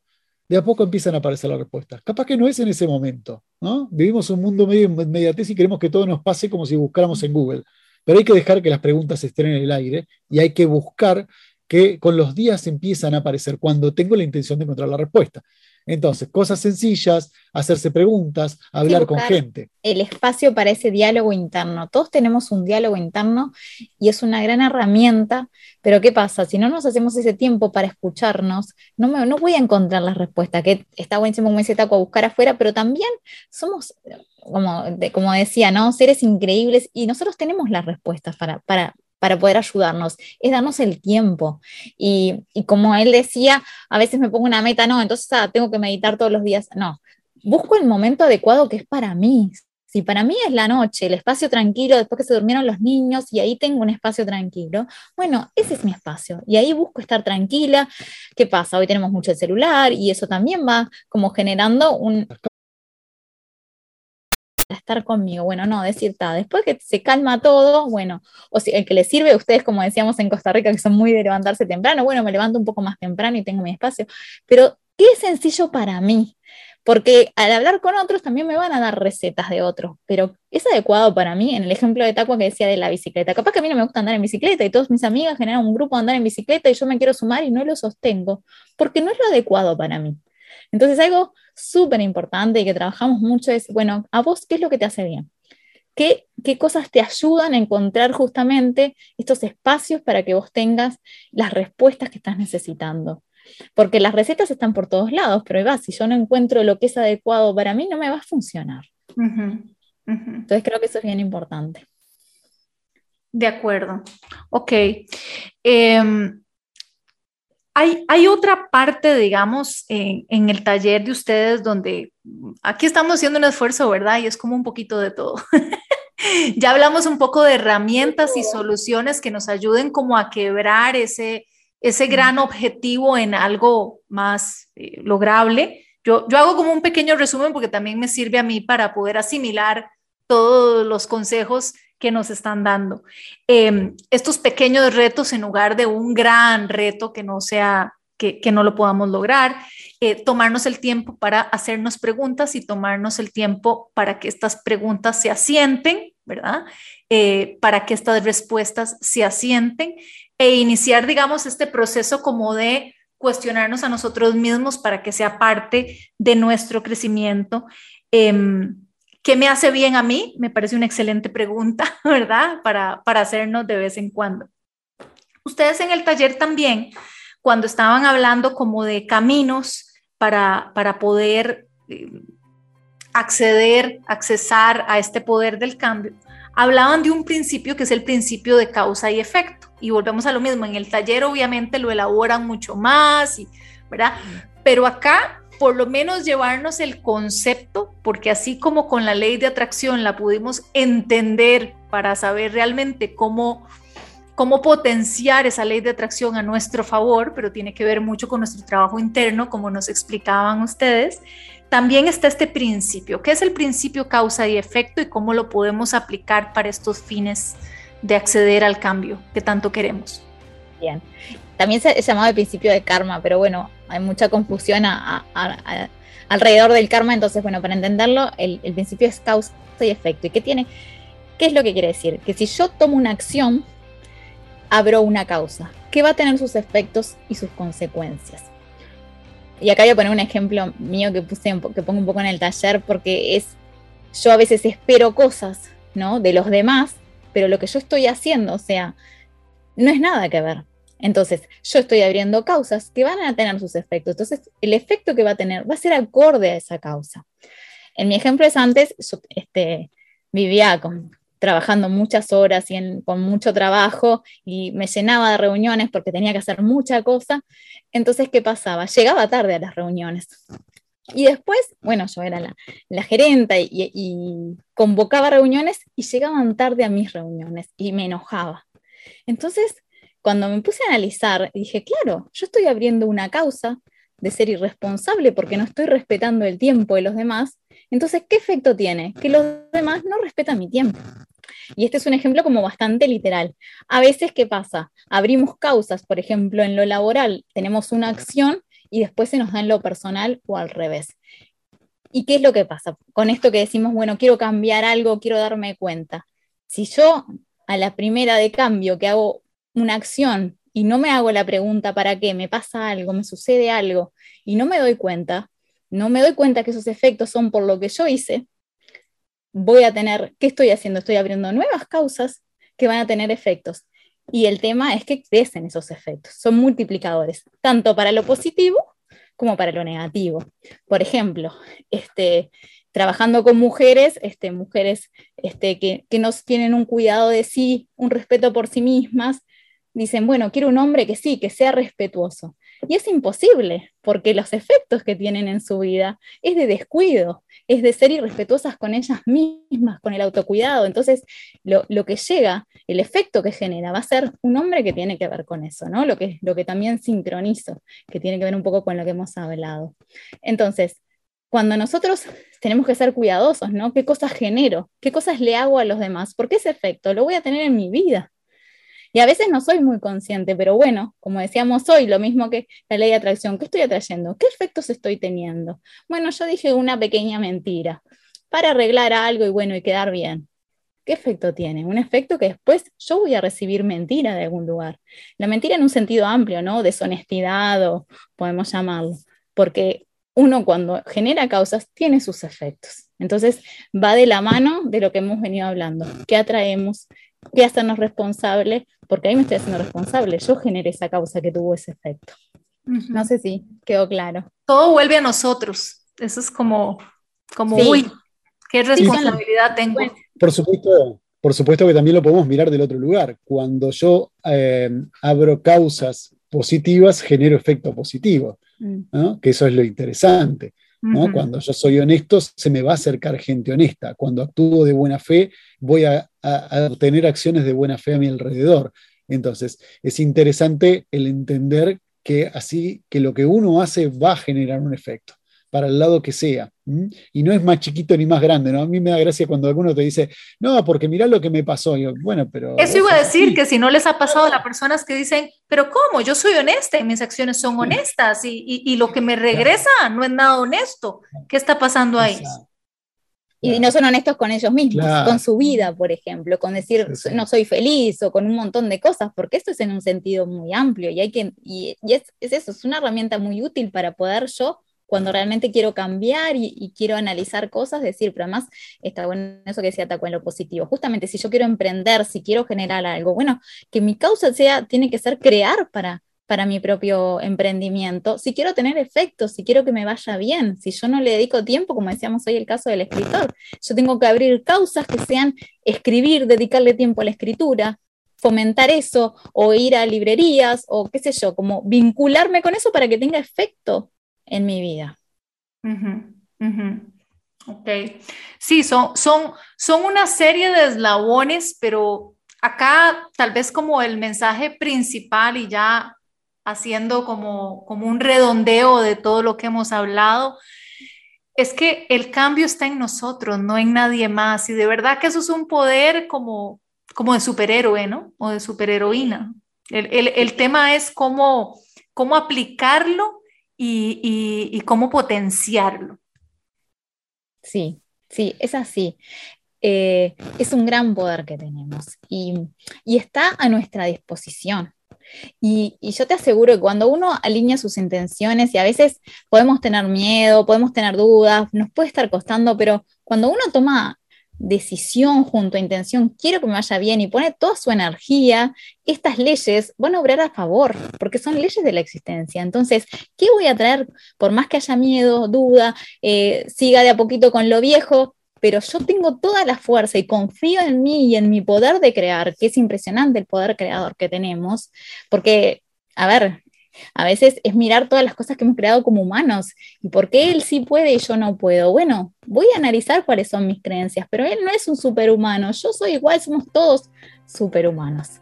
de a poco empiezan a aparecer las respuestas. Capaz que no es en ese momento, ¿no? Vivimos un mundo medio inmediatez y queremos que todo nos pase como si buscáramos en Google. Pero hay que dejar que las preguntas estén en el aire y hay que buscar que con los días empiezan a aparecer cuando tengo la intención de encontrar la respuesta. Entonces, cosas sencillas, hacerse preguntas, hablar con gente. El espacio para ese diálogo interno. Todos tenemos un diálogo interno y es una gran herramienta, pero ¿qué pasa? Si no nos hacemos ese tiempo para escucharnos, no, me, no voy a encontrar la respuesta, que está buenísimo como dice Taco a buscar afuera, pero también somos, como, como decía, ¿no? Seres increíbles y nosotros tenemos las respuestas para, para, para poder ayudarnos, es darnos el tiempo. Y, como él decía, a veces me pongo una meta, no, entonces ah, tengo que meditar todos los días. No, busco el momento adecuado que es para mí. Si para mí es la noche, el espacio tranquilo, después que se durmieron los niños y ahí tengo un espacio tranquilo, bueno, ese es mi espacio. Y ahí busco estar tranquila. ¿Qué pasa? Hoy tenemos mucho el celular y eso también va como generando un, estar conmigo. Bueno, no, decir, después que se calma todo, bueno, o si el que le sirve a ustedes, como decíamos en Costa Rica, que son muy de levantarse temprano, bueno, me levanto un poco más temprano y tengo mi espacio, pero qué sencillo para mí, porque al hablar con otros también me van a dar recetas de otros, pero es adecuado para mí, en el ejemplo de Tacua que decía de la bicicleta, capaz que a mí no me gusta andar en bicicleta y todas mis amigas generan un grupo de andar en bicicleta y yo me quiero sumar y no lo sostengo, porque no es lo adecuado para mí. Entonces algo súper importante y que trabajamos mucho es, bueno, a vos, ¿qué es lo que te hace bien? ¿Qué, ¿Qué cosas te ayudan a encontrar justamente estos espacios para que vos tengas las respuestas que estás necesitando? Porque las recetas están por todos lados, pero va, si yo no encuentro lo que es adecuado para mí, no me va a funcionar. Entonces creo que eso es bien importante. De acuerdo. Ok. Em, hay, otra parte, digamos, en, el taller de ustedes donde aquí estamos haciendo un esfuerzo, ¿verdad? Y es como un poquito de todo. (laughs) ya hablamos un poco de herramientas y soluciones que nos ayuden como a quebrar ese, ese gran objetivo en algo más eh, lograble. Yo, yo hago como un pequeño resumen porque también me sirve a mí para poder asimilar todos los consejos que nos están dando. Em, estos pequeños retos en lugar de un gran reto que no sea, que, no lo podamos lograr, eh, tomarnos el tiempo para hacernos preguntas y tomarnos el tiempo para que estas preguntas se asienten, ¿verdad? Eh, para que estas respuestas se asienten e iniciar, digamos, este proceso como de cuestionarnos a nosotros mismos para que sea parte de nuestro crecimiento. Em, ¿Qué me hace bien a mí? Me parece una excelente pregunta, (laughs) ¿verdad? Para, para hacernos de vez en cuando. Ustedes en el taller también, cuando estaban hablando como de caminos para, para poder eh, acceder, accesar a este poder del cambio, hablaban de un principio que es el principio de causa y efecto. Y volvemos a lo mismo, en el taller obviamente lo elaboran mucho más, y, ¿verdad? Pero acá por lo menos llevarnos el concepto, porque así como con la ley de atracción la pudimos entender para saber realmente cómo, cómo potenciar esa ley de atracción a nuestro favor, pero tiene que ver mucho con nuestro trabajo interno, como nos explicaban ustedes, también está este principio. ¿Qué es el principio causa y efecto y cómo lo podemos aplicar para estos fines de acceder al cambio que tanto queremos? Bien. También se llamado el principio de karma, pero bueno, hay mucha confusión alrededor del karma, entonces bueno, para entenderlo, el, principio es causa y efecto. ¿Y qué tiene? ¿Qué es lo que quiere decir? Que si yo tomo una acción, abro una causa, que va a tener sus efectos y sus consecuencias. Y acá voy a poner un ejemplo mío que puse que pongo un poco en el taller porque es yo a veces espero cosas, ¿no? de los demás, pero lo que yo estoy haciendo, o sea, no es nada que ver. Entonces, yo estoy abriendo causas que van a tener sus efectos. Entonces, el efecto que va a tener va a ser acorde a esa causa. En mi ejemplo es antes, yo este, vivía trabajando muchas horas y con mucho trabajo y me llenaba de reuniones porque tenía que hacer mucha cosa. Entonces, ¿qué pasaba? Llegaba tarde a las reuniones. Y después, bueno, yo era la, la gerenta y, y, convocaba reuniones y llegaban tarde a mis reuniones y me enojaba. Entonces, cuando me puse a analizar, dije, claro, yo estoy abriendo una causa de ser irresponsable porque no estoy respetando el tiempo de los demás. Entonces, ¿qué efecto tiene? Que los demás no respetan mi tiempo. Y este es un ejemplo como bastante literal. A veces, ¿qué pasa? Abrimos causas, por ejemplo, en lo laboral, tenemos una acción y después se nos da en lo personal o al revés. ¿Y qué es lo que pasa? Con esto que decimos, bueno, quiero cambiar algo, quiero darme cuenta. Si yo a la primera de cambio que hago una acción y no me hago la pregunta para qué, me pasa algo, me sucede algo y no me doy cuenta, no me doy cuenta que esos efectos son por lo que yo hice, voy a tener, ¿qué estoy haciendo? Estoy abriendo nuevas causas que van a tener efectos. Y el tema es que crecen esos efectos, son multiplicadores, tanto para lo positivo como para lo negativo. Por ejemplo, este, trabajando con mujeres, este, mujeres este, que, que no tienen un cuidado de sí, un respeto por sí mismas, dicen, bueno, quiero un hombre que sí, que sea respetuoso. Y es imposible, porque los efectos que tienen en su vida es de descuido, es de ser irrespetuosas con ellas mismas, con el autocuidado. Entonces, lo, que llega, el efecto que genera, va a ser un hombre que tiene que ver con eso, ¿no? Lo que, lo que también sincronizo, que tiene que ver un poco con lo que hemos hablado. Entonces, cuando nosotros tenemos que ser cuidadosos, ¿no? ¿Qué cosas genero? ¿Qué cosas le hago a los demás? Porque ese efecto lo voy a tener en mi vida. Y a veces no soy muy consciente, pero bueno, como decíamos hoy, lo mismo que la ley de atracción, ¿qué estoy atrayendo? ¿Qué efectos estoy teniendo? Bueno, yo dije una pequeña mentira para arreglar algo y bueno, y quedar bien. ¿Qué efecto tiene? Un efecto que después yo voy a recibir mentira de algún lugar. La mentira en un sentido amplio, ¿no? Deshonestidad o podemos llamarlo. Porque uno cuando genera causas tiene sus efectos. Entonces va de la mano de lo que hemos venido hablando. ¿Qué atraemos? ¿Qué hacernos responsables? Porque ahí me estoy haciendo responsable. Yo generé esa causa que tuvo ese efecto. No sé si quedó claro. Todo vuelve a nosotros. Eso es como, como uy, qué responsabilidad tengo. Por supuesto, por supuesto que también lo podemos mirar del otro lugar. Cuando yo eh, abro causas positivas, genero efecto positivo. Mm. que eso es lo interesante. Cuando yo soy honesto, se me va a acercar gente honesta. Cuando actúo de buena fe, voy a, obtener acciones de buena fe a mi alrededor. Entonces, es interesante el entender que así, que lo que uno hace va a generar un efecto para el lado que sea. Y no es más chiquito ni más grande, ¿no? A mí me da gracia cuando alguno te dice, no, porque mirá lo que me pasó. yo, bueno, pero... Eso iba a decir, que si no les ha pasado a las personas que dicen, pero ¿cómo? Yo soy honesta y mis acciones son honestas y, lo que me regresa no es nada honesto. ¿Qué está pasando ahí? Y no son honestos con ellos mismos, con su vida, por ejemplo, con decir no soy feliz o con un montón de cosas, porque esto es en un sentido muy amplio y hay que, y, es, es, eso, es una herramienta muy útil para poder yo cuando realmente quiero cambiar y, quiero analizar cosas, decir, pero además está bueno eso que decía Taco en lo positivo. Justamente si yo quiero emprender, si quiero generar algo, bueno, que mi causa sea, tiene que ser crear para, para mi propio emprendimiento, si quiero tener efectos, si quiero que me vaya bien, si yo no le dedico tiempo, como decíamos hoy el caso del escritor, yo tengo que abrir causas que sean escribir, dedicarle tiempo a la escritura, fomentar eso, o ir a librerías, o qué sé yo, como vincularme con eso para que tenga efecto en mi vida. Ok. Sí, son, son, son una serie de eslabones, pero acá tal vez como el mensaje principal y ya haciendo como, como un redondeo de todo lo que hemos hablado, es que el cambio está en nosotros, no en nadie más. Y de verdad que eso es un poder como, como de superhéroe, ¿no? O de superheroína. El, el, el tema es cómo, cómo aplicarlo y, cómo potenciarlo. Sí, sí, es así. Eh, es un gran poder que tenemos y, está a nuestra disposición. Y, y, yo te aseguro que cuando uno alinea sus intenciones, y a veces podemos tener miedo, podemos tener dudas, nos puede estar costando, pero cuando uno toma decisión junto a intención, quiero que me vaya bien y pone toda su energía, estas leyes van a obrar a favor, porque son leyes de la existencia. Entonces, ¿qué voy a traer? Por más que haya miedo, duda, eh, siga de a poquito con lo viejo, pero yo tengo toda la fuerza y confío en mí y en mi poder de crear, que es impresionante el poder creador que tenemos, porque, a ver, a veces es mirar todas las cosas que hemos creado como humanos y por qué él sí puede y yo no puedo. Bueno, voy a analizar cuáles son mis creencias, pero él no es un superhumano, yo soy igual, somos todos superhumanos.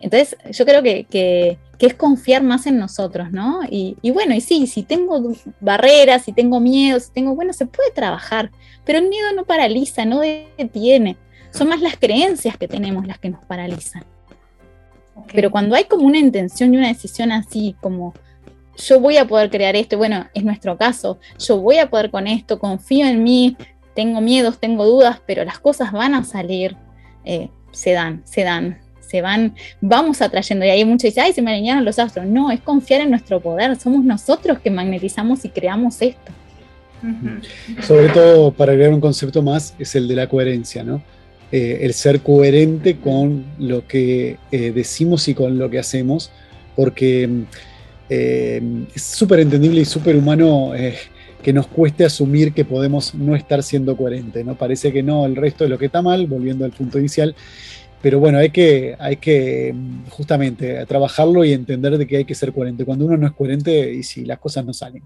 Entonces, yo creo que, es confiar más en nosotros, ¿no? Y, y, bueno, y sí, si tengo barreras, si tengo miedo, si tengo, bueno, se puede trabajar, pero el miedo no paraliza, no detiene. Son más las creencias que tenemos las que nos paralizan. Pero cuando hay como una intención y una decisión así, como yo voy a poder crear esto, bueno, es nuestro caso, yo voy a poder con esto, confío en mí, tengo miedos, tengo dudas, pero las cosas van a salir, eh, se dan, se dan, se van, vamos atrayendo. Y ahí muchos dicen, ay, se me alinearon los astros. No, es confiar en nuestro poder, somos nosotros que magnetizamos y creamos esto. Sobre todo, para agregar un concepto más, es el de la coherencia, ¿no? Eh, el ser coherente con lo que eh, decimos y con lo que hacemos, porque es súper entendible y súper humano que nos cueste asumir que podemos no estar siendo coherentes, ¿no? Parece que no, el resto es lo que está mal, volviendo al punto inicial. Pero bueno, hay que, hay que mm, justamente trabajarlo y entender de que hay que ser coherente. Cuando uno no es coherente y si las cosas no salen.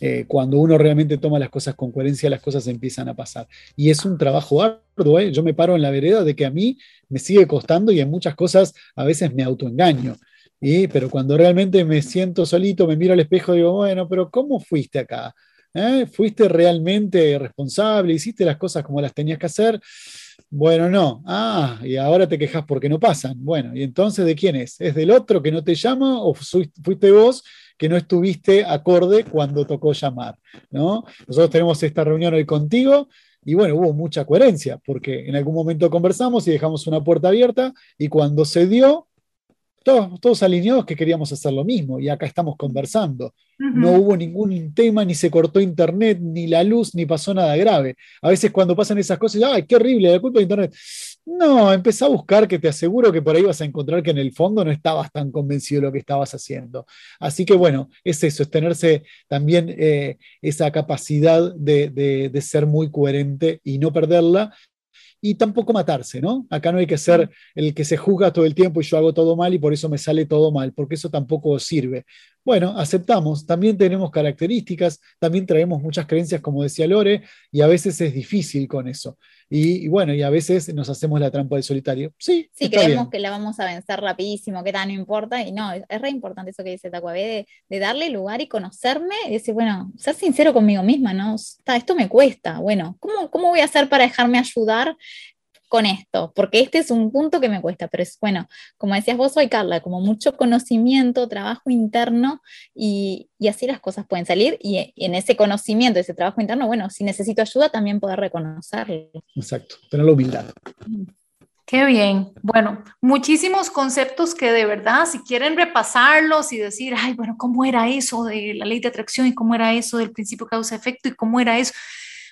Eh, cuando uno realmente toma las cosas con coherencia, las cosas empiezan a pasar. Y es un trabajo arduo. ¿eh? Yo me paro en la vereda de que a mí me sigue costando y en muchas cosas a veces me autoengaño. Pero cuando realmente me siento solito, me miro al espejo y digo, bueno, pero ¿cómo fuiste acá? ¿Eh? ¿Fuiste realmente responsable? ¿Hiciste las cosas como las tenías que hacer? Bueno, no. Ah, y ahora te quejas porque no pasan. Bueno, ¿y entonces de quién es? ¿Es del otro que no te llama o fuiste vos que no estuviste acorde cuando tocó llamar? ¿no? Nosotros tenemos esta reunión hoy contigo y bueno, hubo mucha coherencia porque en algún momento conversamos y dejamos una puerta abierta y cuando se dio, todos, todos alineados que queríamos hacer lo mismo y acá estamos conversando. No hubo ningún tema, ni se cortó internet, ni la luz, ni pasó nada grave. A veces cuando pasan esas cosas, ¡ay, qué horrible! La culpa de internet. No, empezá a buscar que te aseguro que por ahí vas a encontrar que en el fondo no estabas tan convencido de lo que estabas haciendo. Así que bueno, es eso, es tenerse también eh, esa capacidad de, de ser muy coherente y no perderla y tampoco matarse, ¿no? Acá no hay que ser el que se juzga todo el tiempo y yo hago todo mal y por eso me sale todo mal, porque eso tampoco sirve. Bueno, aceptamos, también tenemos características, también traemos muchas creencias, como decía Lore, y a veces es difícil con eso. Y, bueno, y a veces nos hacemos la trampa del solitario. Sí, sí creemos que la vamos a vencer rapidísimo, que tan no importa, y no, es re importante eso que dice Tacuabé, de, de, darle lugar y conocerme, y decir, bueno, ser sincero conmigo misma, ¿no? esto me cuesta, bueno, ¿cómo, ¿cómo voy a hacer para dejarme ayudar con esto, porque este es un punto que me cuesta, pero es bueno, como decías vos hoy, Carla, como mucho conocimiento, trabajo interno y, así las cosas pueden salir y, en ese conocimiento, ese trabajo interno, bueno, si necesito ayuda también poder reconocerlo. Exacto, tener la humildad. Qué bien. Bueno, muchísimos conceptos que de verdad, si quieren repasarlos y decir, ay, bueno, ¿cómo era eso de la ley de atracción y cómo era eso del principio causa-efecto y cómo era eso?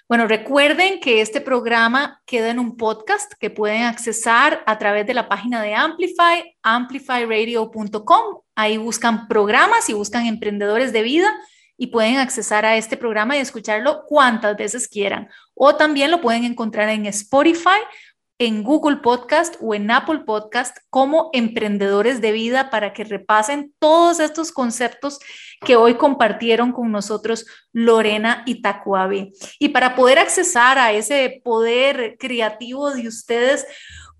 Bueno, recuerden que este programa queda en un podcast que pueden accesar a través de la página de Amplify, amplifyradio.com. Ahí buscan programas y buscan emprendedores de vida y pueden accesar a este programa y escucharlo cuantas veces quieran. O también lo pueden encontrar en Spotify en Google Podcast o en Apple Podcast como emprendedores de vida para que repasen todos estos conceptos que hoy compartieron con nosotros Lorena y Tacuabe. Y para poder accesar a ese poder creativo de ustedes,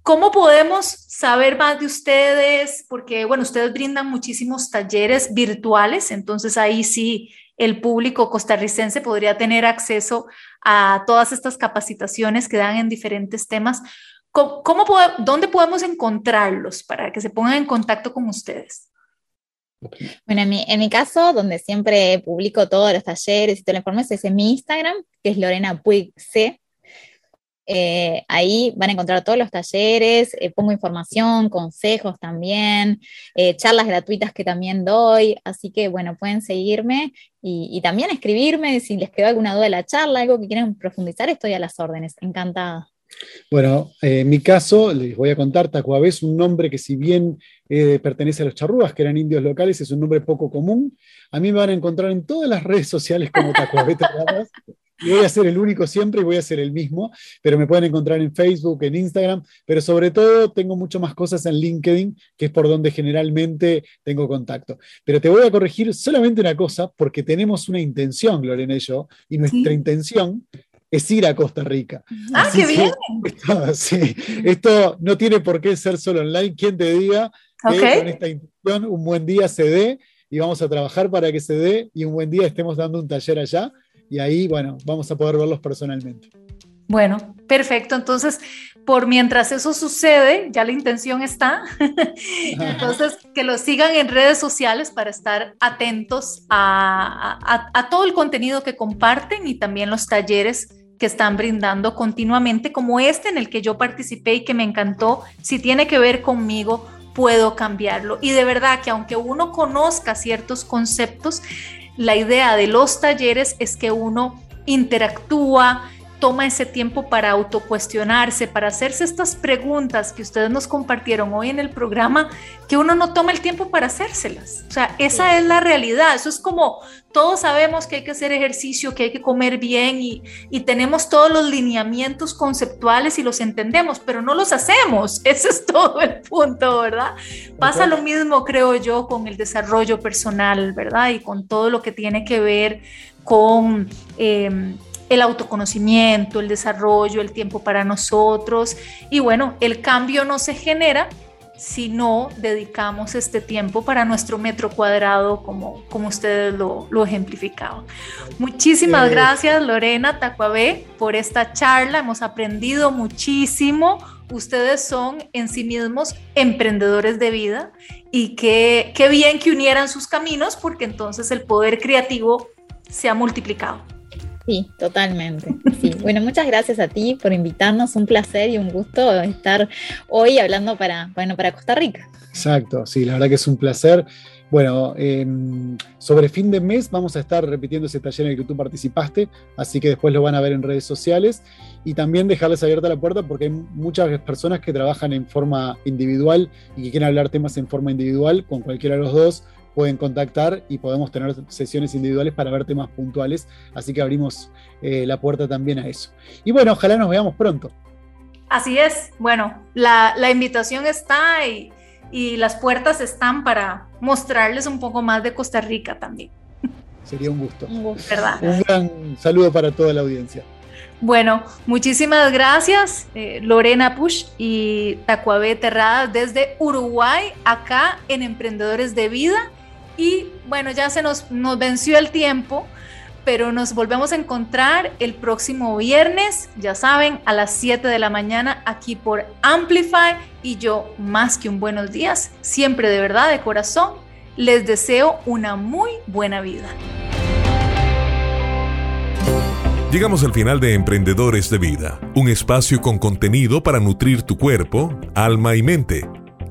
¿Cómo podemos saber más de ustedes? Porque, bueno, ustedes brindan muchísimos talleres virtuales, entonces ahí sí el público costarricense podría tener acceso a todas estas capacitaciones que dan en diferentes temas. ¿Cómo, ¿Dónde podemos encontrarlos para que se pongan en contacto con ustedes? Bueno, en mi, en mi caso, donde siempre publico todos los talleres y todo el informe, es en mi Instagram, que es Lorena Puig C. Eh, ahí van a encontrar todos los talleres, eh, pongo información, consejos también, eh, charlas gratuitas que también doy, así que bueno, pueden seguirme y, también escribirme si les quedó alguna duda de la charla, algo que quieran profundizar, estoy a las órdenes, encantada. Bueno, en mi caso, les voy a contar, Tacuabé es un nombre que si bien pertenece a los charrúas, que eran indios locales, es un nombre poco común. A mí me van a encontrar en todas las redes sociales como Tacuabé y voy a ser el único siempre y voy a ser el mismo, pero me pueden encontrar en Facebook, en Instagram, pero sobre todo tengo mucho más cosas en LinkedIn, que es por donde generalmente tengo contacto. Pero te voy a corregir solamente una cosa, porque tenemos una intención, Lorena y yo, y nuestra intención es ir a Costa Rica. ¡Ah, qué bien! Esto, no tiene por qué ser solo online. Quien te diga que con esta intención un buen día se dé y vamos a trabajar para que se dé y un buen día estemos dando un taller allá y ahí, bueno, vamos a poder verlos personalmente. Bueno, perfecto. Entonces, por mientras eso sucede, ya la intención está. (laughs) Entonces, que lo sigan en redes sociales para estar atentos a, a, todo el contenido que comparten y también los talleres que están brindando continuamente, como este en el que yo participé y que me encantó. Si tiene que ver conmigo, puedo cambiarlo. Y de verdad que aunque uno conozca ciertos conceptos, la idea de los talleres es que uno interactúa, toma ese tiempo para autocuestionarse, para hacerse estas preguntas que ustedes nos compartieron hoy en el programa, que uno no toma el tiempo para hacérselas. O sea, esa es la realidad. Eso es como todos sabemos que hay que hacer ejercicio, que hay que comer bien y, y tenemos todos los lineamientos conceptuales y los entendemos, pero no los hacemos. (laughs) Ese es todo el punto, ¿verdad? Pasa lo mismo, creo yo, con el desarrollo personal, ¿verdad? Y con todo lo que tiene que ver con... Eh, el autoconocimiento, el desarrollo, el tiempo para nosotros. Y bueno, el cambio no se genera si no dedicamos este tiempo para nuestro metro cuadrado, como, como ustedes lo, lo ejemplificaban. Muchísimas gracias, Lorena Tacuabé, por esta charla. Hemos aprendido muchísimo. Ustedes son en sí mismos emprendedores de vida y qué, qué bien que unieran sus caminos porque entonces el poder creativo se ha multiplicado. Sí, totalmente. Bueno, muchas gracias a ti por invitarnos. Un placer y un gusto estar hoy hablando para, bueno, para Costa Rica. Exacto, sí, la verdad que es un placer. Bueno, em, sobre fin de mes vamos a estar repitiendo ese taller en el que tú participaste, así que después lo van a ver en redes sociales y también dejarles abierta la puerta porque hay muchas personas que trabajan en forma individual y que quieren hablar temas en forma individual con cualquiera de los dos pueden contactar y podemos tener sesiones individuales para ver temas puntuales. Así que abrimos eh, la puerta también a eso. Y bueno, ojalá nos veamos pronto. Así es. Bueno, la, invitación está y, y, las puertas están para mostrarles un poco más de Costa Rica también. Sería un gusto. Un gusto, ¿verdad? Un gran saludo para toda la audiencia. Bueno, muchísimas gracias, eh, Lorena Push y Tacuabé Terrada desde Uruguay, acá en Emprendedores de Vida. Y bueno, ya se nos, nos venció el tiempo, pero nos volvemos a encontrar el próximo viernes, ya saben, a las 7 de la mañana aquí por Amplify. Y yo, más que un buenos días, siempre de verdad, de corazón, les deseo una muy buena vida. Llegamos al final de Emprendedores de Vida, un espacio con contenido para nutrir tu cuerpo, alma y mente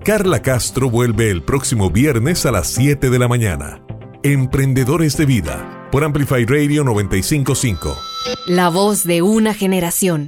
Carla Castro vuelve el próximo viernes a las 7 de la mañana. Emprendedores de Vida, por Amplify Radio 955. La voz de una generación.